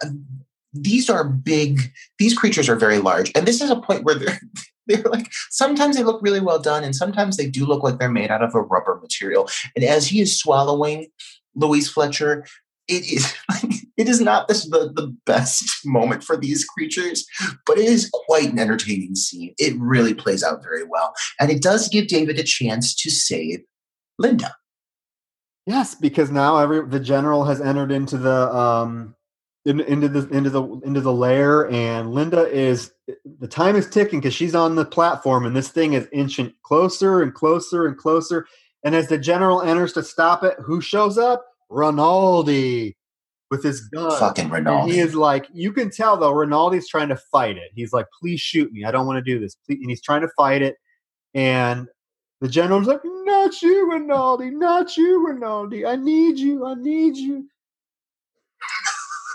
these are big these creatures are very large and this is a point where they're [LAUGHS] they're like sometimes they look really well done and sometimes they do look like they're made out of a rubber material and as he is swallowing louise fletcher it is [LAUGHS] it is not this the, the best [LAUGHS] moment for these creatures but it is quite an entertaining scene it really plays out very well and it does give david a chance to save linda yes because now every the general has entered into the um in, into the into the into the lair, and Linda is the time is ticking because she's on the platform, and this thing is inching closer and closer and closer. And as the general enters to stop it, who shows up? Rinaldi with his gun. Fucking Rinaldi. And he is like, you can tell though, Rinaldi's trying to fight it. He's like, please shoot me. I don't want to do this. Please. And he's trying to fight it. And the general's like, not you, Rinaldi, not you, Rinaldi. I need you. I need you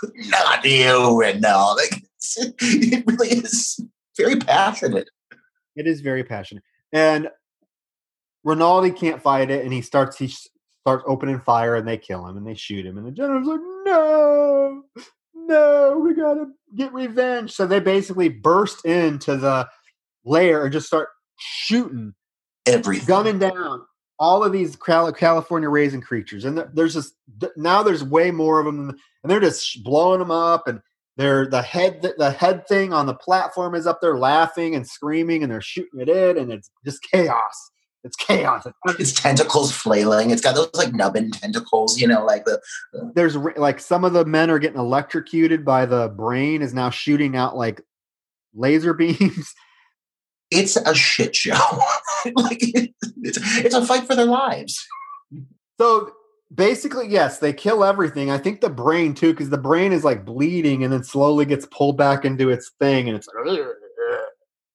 [LAUGHS] not you like [LAUGHS] it really is very passionate it is very passionate and rinaldi can't fight it and he starts he starts opening fire and they kill him and they shoot him and the general's like no no we gotta get revenge so they basically burst into the lair and just start shooting everything gunning down all of these California raisin creatures, and there's just now there's way more of them, and they're just blowing them up, and they're the head the head thing on the platform is up there laughing and screaming, and they're shooting it in, and it's just chaos. It's chaos. It's tentacles flailing. It's got those like nubbin tentacles, you know, like the, the. There's like some of the men are getting electrocuted by the brain is now shooting out like laser [LAUGHS] beams it's a shit show. [LAUGHS] like it's, it's a fight for their lives. So basically, yes, they kill everything. I think the brain too, because the brain is like bleeding and then slowly gets pulled back into its thing, and it's like,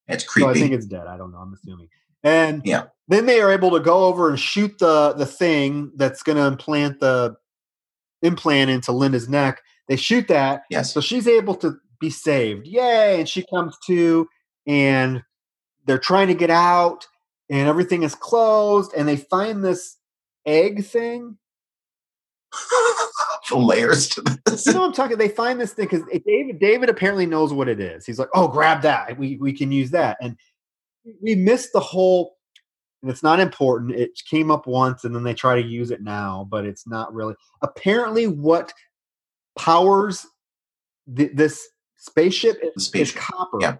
it's creepy. So I think it's dead. I don't know. I'm assuming. And yeah, then they are able to go over and shoot the the thing that's going to implant the implant into Linda's neck. They shoot that. Yes. So she's able to be saved. Yay! And she comes to, and they're trying to get out and everything is closed and they find this egg thing [LAUGHS] layers to this. You know I'm talking? They find this thing because David David apparently knows what it is. He's like, oh, grab that. We we can use that. And we missed the whole and it's not important. It came up once and then they try to use it now, but it's not really. Apparently, what powers th- this spaceship, spaceship. is copper. Yeah.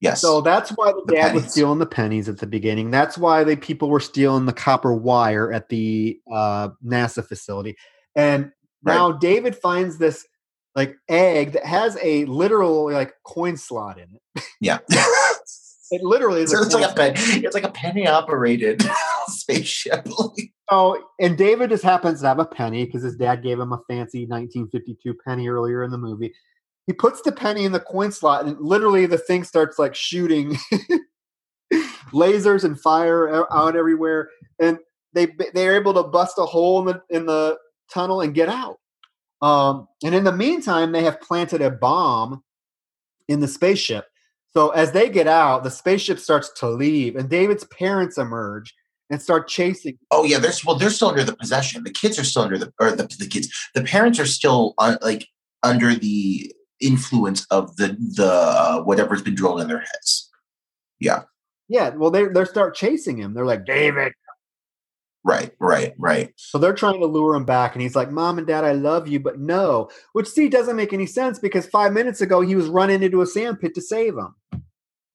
Yes. So that's why the, the dad pennies. was stealing the pennies at the beginning. That's why the people were stealing the copper wire at the uh, NASA facility. And now right. David finds this like egg that has a literal like coin slot in it. Yeah. [LAUGHS] [LAUGHS] it literally is. So it's like a pen, it's like a penny operated [LAUGHS] spaceship. [LAUGHS] oh, and David just happens to have a penny because his dad gave him a fancy 1952 penny earlier in the movie he puts the penny in the coin slot and literally the thing starts like shooting [LAUGHS] lasers and fire out everywhere and they they're able to bust a hole in the in the tunnel and get out um, and in the meantime they have planted a bomb in the spaceship so as they get out the spaceship starts to leave and david's parents emerge and start chasing. Oh yeah, they're well, they're still under the possession. The kids are still under the or the the kids. The parents are still uh, like under the influence of the the uh, whatever's been drilled in their heads. Yeah. Yeah. Well, they they start chasing him. They're like David. Right, right, right. So they're trying to lure him back, and he's like, "Mom and Dad, I love you, but no." Which see doesn't make any sense because five minutes ago he was running into a sandpit to save him.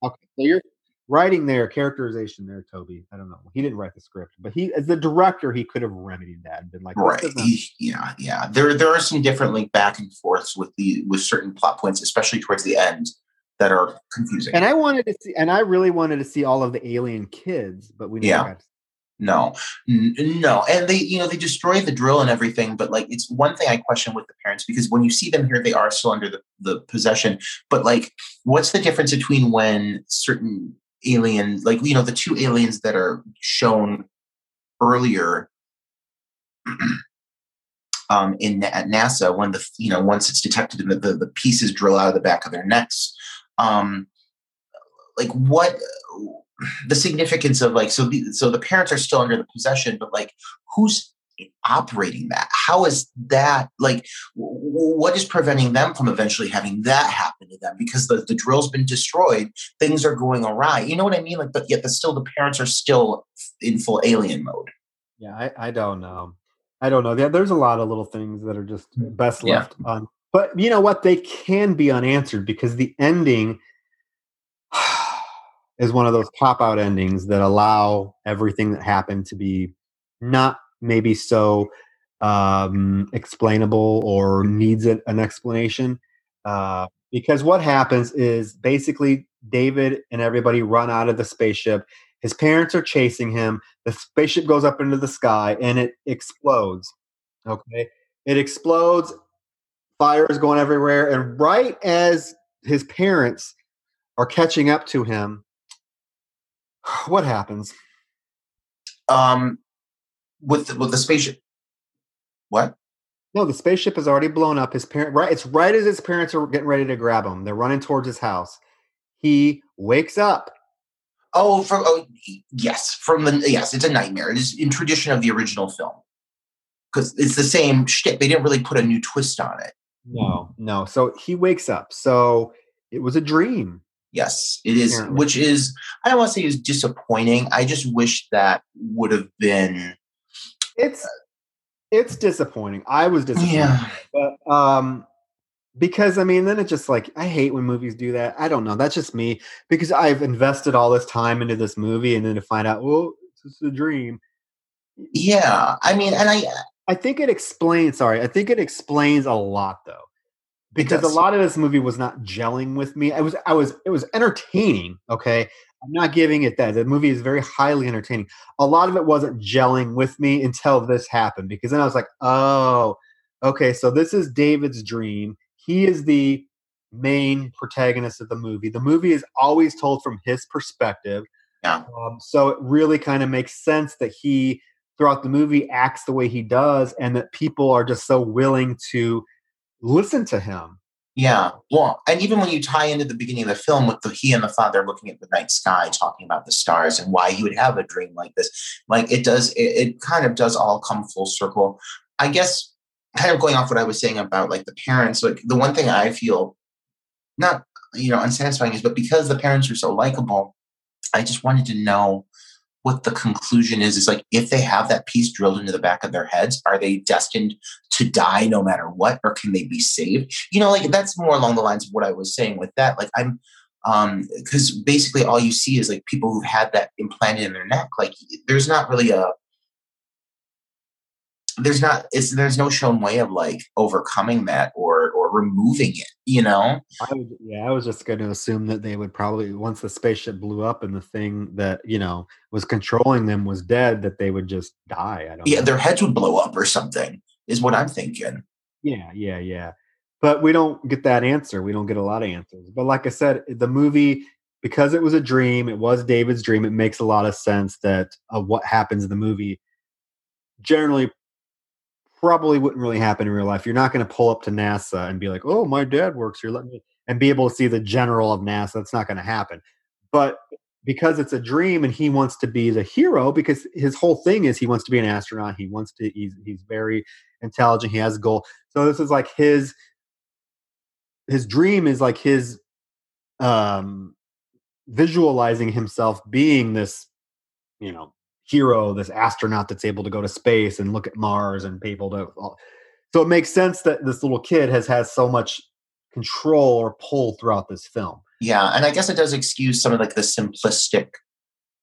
Okay, so you're writing there, characterization there, Tobe. I don't know. He didn't write the script, but he, as the director, he could have remedied that and been like, right, he, yeah, yeah. There, there are some different like back and forths with the with certain plot points, especially towards the end, that are confusing. And I wanted to see, and I really wanted to see all of the alien kids, but we never Yeah. got to No, no, and they, you know, they destroy the drill and everything. But like, it's one thing I question with the parents because when you see them here, they are still under the, the possession. But like, what's the difference between when certain alien, like you know, the two aliens that are shown earlier [CLEARS THROAT] um, in at NASA when the you know once it's detected and the, the the pieces drill out of the back of their necks. Um, like what the significance of like so the so the parents are still under the possession, but like who's operating that? How is that like? w- What is preventing them from eventually having that happen to them? Because the, the drill's been destroyed, things are going awry. You know what I mean? Like, but yet the still the parents are still in full alien mode. Yeah, I, I don't know. I don't know. There- There's a lot of little things that are just mm. best Yeah. left on. But you know what? They can be unanswered because the ending is one of those pop out endings that allow everything that happened to be not maybe so um, explainable or needs an, an explanation. Uh, because what happens is basically David and everybody run out of the spaceship. His parents are chasing him. The spaceship goes up into the sky and it explodes. Okay. It explodes. Fire is going everywhere. And right as his parents are catching up to him, [SIGHS] what happens? Um, with the, with the spaceship. What? No, the spaceship is already blown up. His parent, right? It's right as his parents are getting ready to grab him. They're running towards his house. He wakes up. Oh, from oh yes, from the yes, it's a nightmare. It is in tradition of the original film because it's the same shit. They didn't really put a new twist on it. No, no. So he wakes up. So it was a dream. Yes, it is, Apparently. which is I don't want to say is disappointing. I just wish that would have been. It's it's disappointing. I was disappointed. Yeah, But um because I mean then it's just like I hate when movies do that. I don't know. That's just me because I've invested all this time into this movie and then to find out, well, it's a dream. yeah. I mean, and I I think it explains. Sorry, I think it explains a lot though, because a lot of this movie was not gelling with me. I was, I was, it was entertaining. Okay, I'm not giving it that. The movie is very highly entertaining. A lot of it wasn't gelling with me until this happened, because then I was like, oh, okay, so this is David's dream. He is the main protagonist of the movie. The movie is always told from his perspective. Yeah. Um, so it really kind of makes sense that he throughout the movie acts the way he does and that people are just so willing to listen to him Yeah. Well, and even when you tie into the beginning of the film with the he and the father looking at the night sky, talking about the stars and why he would have a dream like this, like it does, it, it kind of does all come full circle. I guess, kind of going off what I was saying about like the parents, like the one thing I feel not, you know, unsatisfying is, but because the parents are so likable, I just wanted to know what the conclusion is. Is like if they have that piece drilled into the back of their heads, are they destined to die no matter what, or can they be saved? You know, like that's more along the lines of what I was saying with that. Like I'm um because basically all you see is like people who've had that implanted in their neck. Like there's not really a there's not it's there's no shown way of like overcoming that or or removing it, you know? I would, yeah, I was just going to assume that they would probably once the spaceship blew up and the thing that you know was controlling them was dead, that they would just die. I don't. Yeah, know. their heads would blow up or something, is what I'm thinking. yeah, yeah, yeah. But we don't get that answer. We don't get a lot of answers. But like I said, the movie because it was a dream, it was David's dream. It makes a lot of sense that of what happens in the movie generally probably wouldn't really happen in real life. You're not going to pull up to NASA and be like, "Oh, my dad works here. Let me," and be able to see the general of NASA. That's not going to happen. But because it's a dream and he wants to be the hero because his whole thing is he wants to be an astronaut he wants to he's, he's very intelligent he has a goal so this is like his his dream is like his um visualizing himself being this you know hero this astronaut that's able to go to space and look at mars and be able to so it makes sense that this little kid has has so much control or pull throughout this film yeah, and I guess it does excuse some of like the simplistic.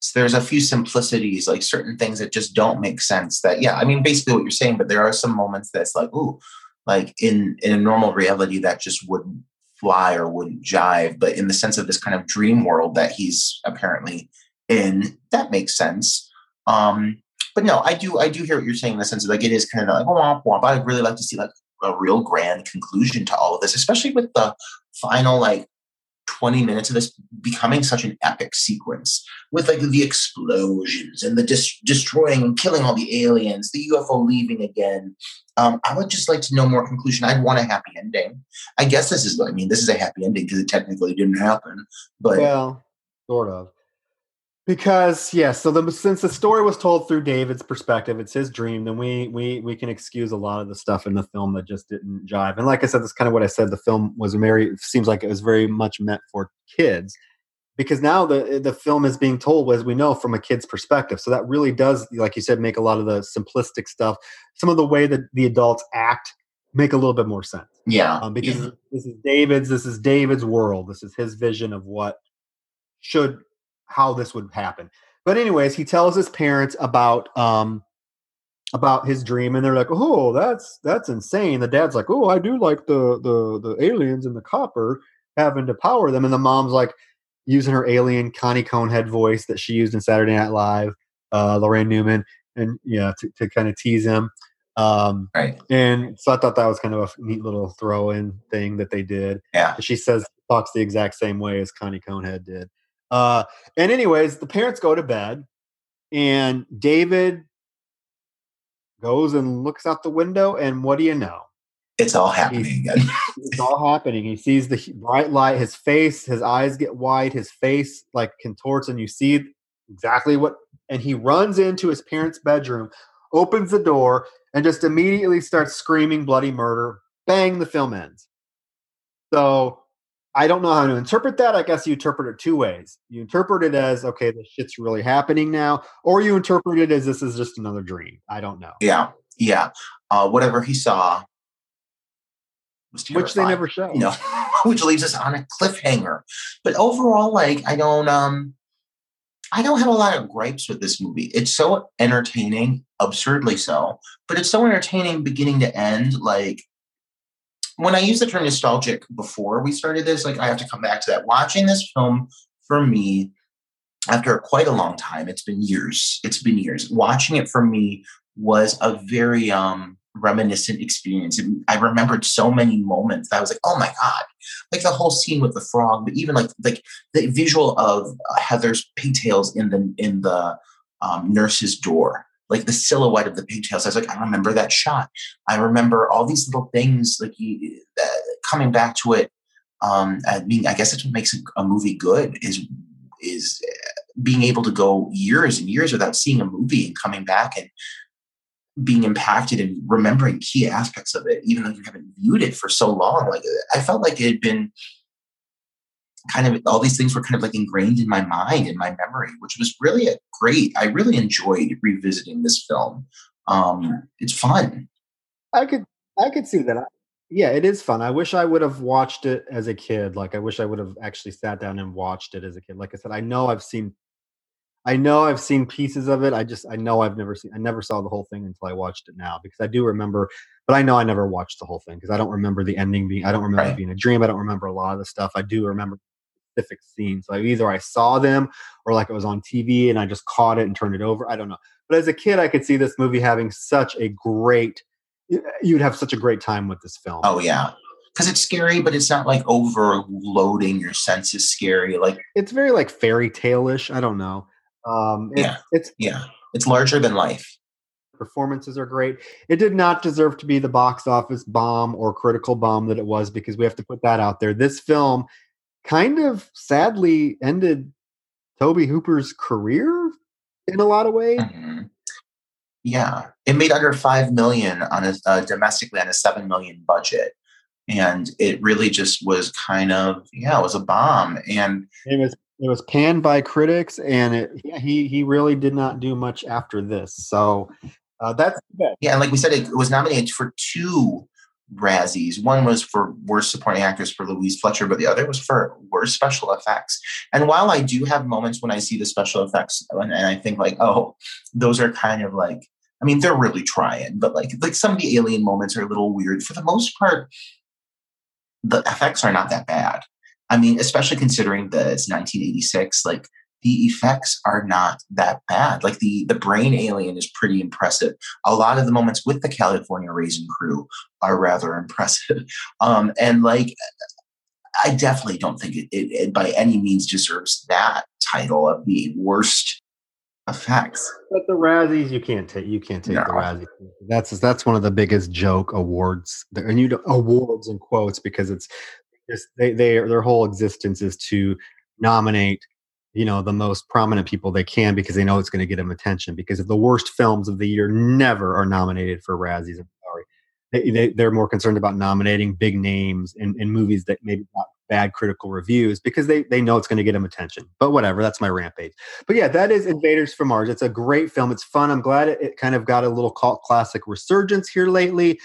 So there's a few simplicities, like certain things that just don't make sense. That yeah, I mean, basically what you're saying, but there are some moments that's like, ooh, like in in a normal reality that just wouldn't fly or wouldn't jive. But in the sense of this kind of dream world that he's apparently in, that makes sense. Um, but no, I do I do hear what you're saying in the sense of like it is kind of like womp womp. I'd really like to see like a real grand conclusion to all of this, especially with the final like 20 minutes of this becoming such an epic sequence with like the explosions and the dis- destroying and killing all the aliens, the UFO leaving again. Um, I would just like to know more conclusion. I'd want a happy ending. I guess this is, what I mean, this is a happy ending because it technically didn't happen, but well, sort of because yeah so the since the story was told through david's perspective it's his dream then we we we can excuse a lot of the stuff in the film that just didn't jive. And like i said that's kind of what i said the film was very seems like it was very much meant for kids because now the the film is being told as we know from a kid's perspective. So that really does like you said make a lot of the simplistic stuff some of the way that the adults act make a little bit more sense. Yeah. Um, because yeah. this is david's this is david's world. This is his vision of what should how this would happen. But anyways, he tells his parents about um about his dream and they're like, "Oh, that's that's insane." The dad's like, "Oh, I do like the the the aliens and the copper having to power them." And the mom's like using her alien Connie Conehead voice that she used in Saturday Night Live, uh Laraine Newman and yeah, to, to kind of tease him. Um, right. And so I thought that was kind of a neat little throw in thing that they did. Yeah. She says, talks the exact same way as Connie Conehead did. Uh, and anyways, the parents go to bed, and David goes and looks out the window, and what do you know? It's all happening again. [LAUGHS] it's all happening. He sees the bright light. His face, his eyes get wide. His face like contorts, and you see exactly what. And he runs into his parents' bedroom, opens the door, and just immediately starts screaming bloody murder. Bang! The film ends. So I don't know how to interpret that. I guess you interpret it two ways. You interpret it as, okay, this shit's really happening now, or you interpret it as this is just another dream. I don't know. Yeah. Yeah. Uh, whatever he saw Which they never show. Know, [LAUGHS] which leaves us on a cliffhanger. But overall, like, I don't um I don't have a lot of gripes with this movie. It's so entertaining, absurdly so, but it's so entertaining beginning to end. Like when I used the term nostalgic before we started this, like I have to come back to that. Watching this film for me, after quite a long time, it's been years. It's been years. Watching it for me was a very um reminiscent experience. I remembered so many moments that I was like, oh my God. Like the whole scene with the frog, but even like like the visual of Heather's pigtails in the in the um, nurse's door like the silhouette of the pigtails. I was like, I remember that shot. I remember all these little things, like you, uh, coming back to it. Um, I mean, I guess that's what makes a, a movie good is is uh, being able to go years and years without seeing a movie and coming back and being impacted and remembering key aspects of it, even though you haven't viewed it for so long. Like I felt like it had been kind of all these things were kind of like ingrained in my mind in my memory which was really a great i really enjoyed revisiting this film. Um it's fun. I could i could see that. Yeah it is fun. I wish i would have watched it as a kid. Like i wish i would have actually sat down and watched it as a kid. Like i said i know i've seen i know i've seen pieces of it. I just i know i've never seen i never saw the whole thing until i watched it now because i do remember but i know i never watched the whole thing because i don't remember the ending being i don't remember right. being a dream. I don't remember a lot of the stuff. I do remember specific scenes. Like either I saw them or like it was on TV and I just caught it and turned it over. I don't know. But as a kid, I could see this movie having such a great, you'd have such a great time with this film. Oh, yeah. Because it's scary, but it's not like overloading your senses scary. Like it's very like fairy tale-ish. I don't know. Um, yeah. It's yeah. It's larger than life performances are great. It did not deserve to be the box office bomb or critical bomb that it was because we have to put that out there. This film kind of sadly ended Tobe Hooper's career in a lot of ways. Mm-hmm. Yeah, it made under five million on a uh, domestically on a seven million budget, and it really just was kind of yeah, it was a bomb, and it was it was panned by critics, and it, yeah, he he really did not do much after this. So uh, that's yeah, and like we said, it was nominated for two Razzies. One was for worst supporting actress for Louise Fletcher, but the other was for worst special effects. And while I do have moments when I see the special effects and, and I think like, oh, those are kind of like, I mean, they're really trying, but like like some of the alien moments are a little weird. For the most part, the effects are not that bad. I mean, especially considering that it's 1986, like the effects are not that bad. Like the the brain alien is pretty impressive. A lot of the moments with the California Raisin crew are rather [LAUGHS] impressive. Um, and like, I definitely don't think it, it, it by any means deserves that title of the worst effects. But the Razzies, you can't take you can't take no. the Razzies. That's that's one of the biggest joke awards, and you awards in quotes because it's just they they their whole existence is to nominate you know the most prominent people they can because they know it's going to get them attention because if the worst films of the year never are nominated for razzies sorry. They, they, they're more concerned about nominating big names in, in movies that maybe got bad critical reviews because they, they know it's going to get them attention. But whatever that's my rampage. But yeah that is invaders from mars. It's a great film. It's fun. I'm glad it, it kind of got a little cult classic resurgence here lately.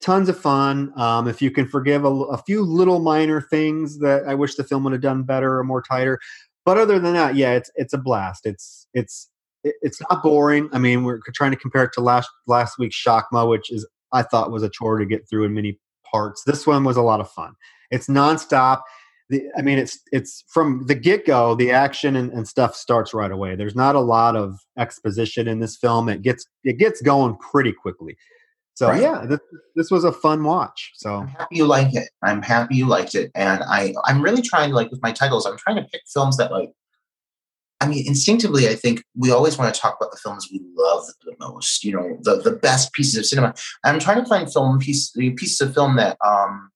Tons of fun. Um, if you can forgive a, a, few little minor things that I wish the film would have done better or more tighter, but other than that, yeah, it's it's a blast. It's it's it's not boring. I mean, we're trying to compare it to last last week's Shakma, which is I thought was a chore to get through in many parts. This one was a lot of fun. It's nonstop. The, I mean, it's it's from the get go. The action and, and, stuff starts right away. There's not a lot of exposition in this film. It gets it gets going pretty quickly. So right. yeah, this, this was a fun watch. So I'm happy you like it. I'm happy you liked it, and I I'm really trying to like with my titles. I'm trying to pick films that like. I mean, instinctively, I think we always want to talk about the films we love the most. You know, the the best pieces of cinema. I'm trying to find film piece pieces of film that um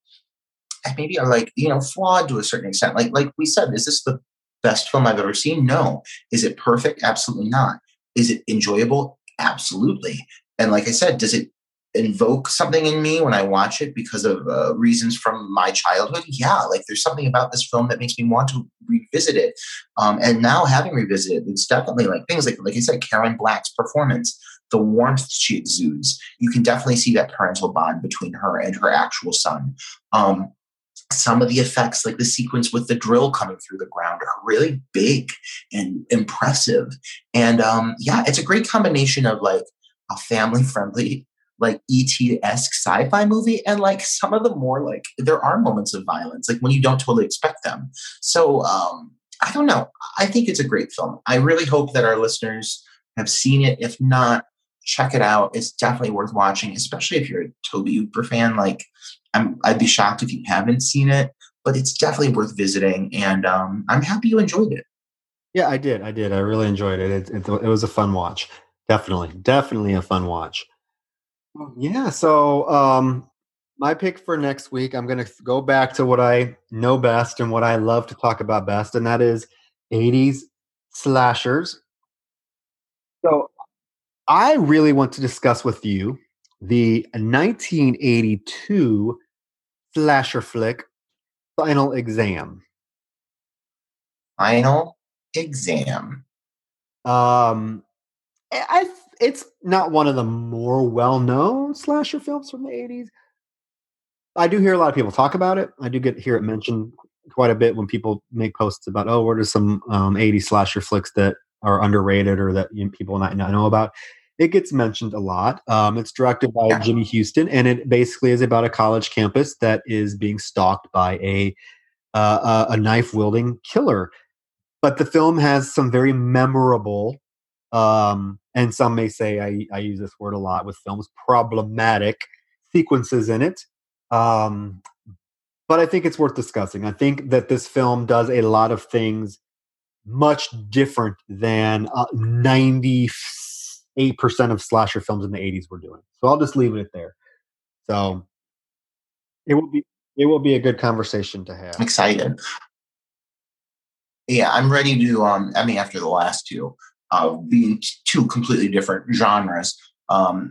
maybe are like you know flawed to a certain extent. Like like we said, is this the best film I've ever seen? No. Is it perfect? Absolutely not. Is it enjoyable? Absolutely. And like I said, does it invoke something in me when I watch it because of uh, reasons from my childhood. Yeah, like there's something about this film that makes me want to revisit it. Um, and now having revisited, it's definitely like things like like I said, Karen Black's performance, the warmth she exudes. You can definitely see that parental bond between her and her actual son. Um, some of the effects, like the sequence with the drill coming through the ground, are really big and impressive. And um, yeah, it's a great combination of like a family friendly like ET-esque sci-fi movie and like some of the more like there are moments of violence like when you don't totally expect them. So um I don't know. I think it's a great film. I really hope that our listeners have seen it. If not, check it out. It's definitely worth watching, especially if you're a Tobe Hooper fan. Like I'm I'd be shocked if you haven't seen it, but it's definitely worth visiting and um I'm happy you enjoyed it. Yeah, I did. I did. I really enjoyed it. It, it, it was a fun watch. Definitely. Definitely a fun watch. Yeah. So, um, my pick for next week, I'm going to go back to what I know best and what I love to talk about best, and that is 80s slashers. So, I really want to discuss with you the 1982 slasher flick, Final Exam. Final Exam. Um, I it's not one of the more well-known slasher films from the 80s. I do hear a lot of people talk about it. I do get hear it mentioned quite a bit when people make posts about, oh, what are some um, 80s slasher flicks that are underrated or that you know, people might not know about. It gets mentioned a lot. Um, it's directed by yeah. Jimmy Huston, and it basically is about a college campus that is being stalked by a uh, a knife wielding killer. But the film has some very memorable um, and some may say I, I use this word a lot with films problematic sequences in it um, but i think it's worth discussing. I think that this film does a lot of things much different than uh, 98% of slasher films in the 80s were doing so i'll just leave it there. So it will be it will be a good conversation to have. Excited. Yeah, I'm ready to. Um, I mean, after the last two, uh, being two completely different genres, um,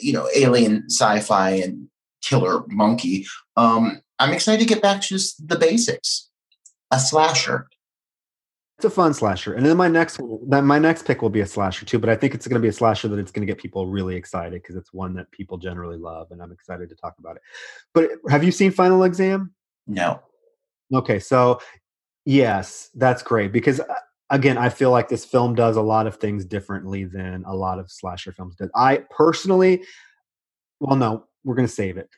you know, alien, sci-fi, and killer monkey. Um, I'm excited to get back to just the basics. A slasher. It's a fun slasher, and then my next one, my next pick will be a slasher too. But I think it's going to be a slasher that it's going to get people really excited because it's one that people generally love, and I'm excited to talk about it. But have you seen Final Exam? No. Okay, so yes, that's great because uh, again, I feel like this film does a lot of things differently than a lot of slasher films did. I personally, well, no, we're going to save it.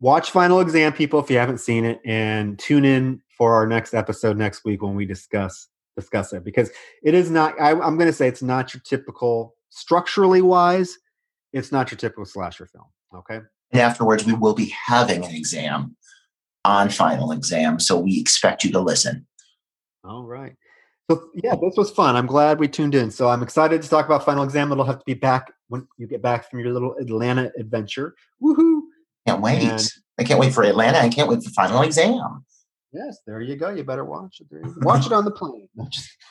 Watch Final Exam, people, if you haven't seen it, and tune in for our next episode next week when we discuss discuss it because it is not. I, I'm going to say it's not your typical structurally wise. It's not your typical slasher film. Okay. And afterwards, we will be having an exam on Final Exam, so we expect you to listen. All right. So yeah, this was fun. I'm glad we tuned in. So I'm excited to talk about Final Exam. It'll have to be back when you get back from your little Atlanta adventure. Woohoo! Can't wait. And, I can't wait for Atlanta. I can't wait for Final Exam. Yes, there you go. You better watch it. Watch it on the plane. [LAUGHS]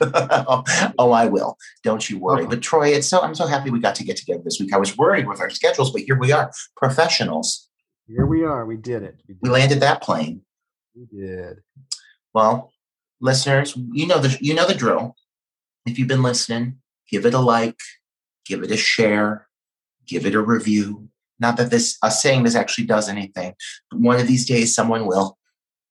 oh, I will. Don't you worry. But Troy, it's so I'm so happy we got to get together this week. I was worried with our schedules, but here we are, professionals. Here we are. We did it. We, did we landed that plane. We did. Well, listeners, you know the you know the drill. If you've been listening, give it a like, give it a share, give it a review. Not that this us saying this actually does anything, but one of these days someone will.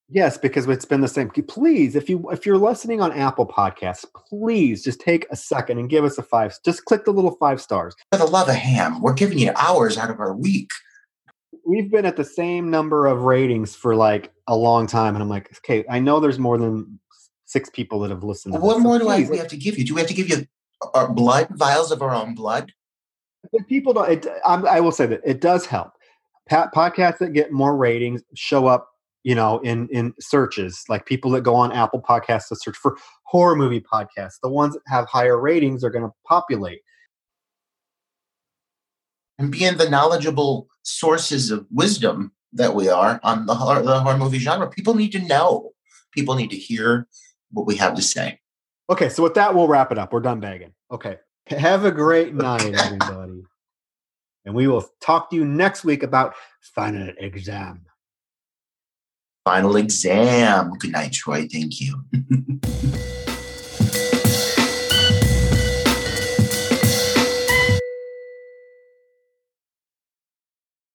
Yes, because it's been the same. Please, if you if you're listening on Apple Podcasts, please just take a second and give us a five. Just click the little five stars. For the love of ham, we're giving you hours out of our week. We've been at the same number of ratings for like a long time, and I'm like, okay, I know there's more than six people that have listened. Well, what more so do I, we have to give you? Do we have to give you our blood vials of our own blood? But people don't. It, I will say that it does help. podcasts that get more ratings show up, you know, in in searches. Like people that go on Apple Podcasts to search for horror movie podcasts. The ones that have higher ratings are going to populate. And being the knowledgeable sources of wisdom that we are on the horror, the horror movie genre, people need to know. People need to hear what we have to say. Okay, so with that, we'll wrap it up. We're done begging. Okay. Have a great [LAUGHS] night, everybody. and we will talk to you next week about final exam. Final exam. Good night, Troy. Thank you. [LAUGHS]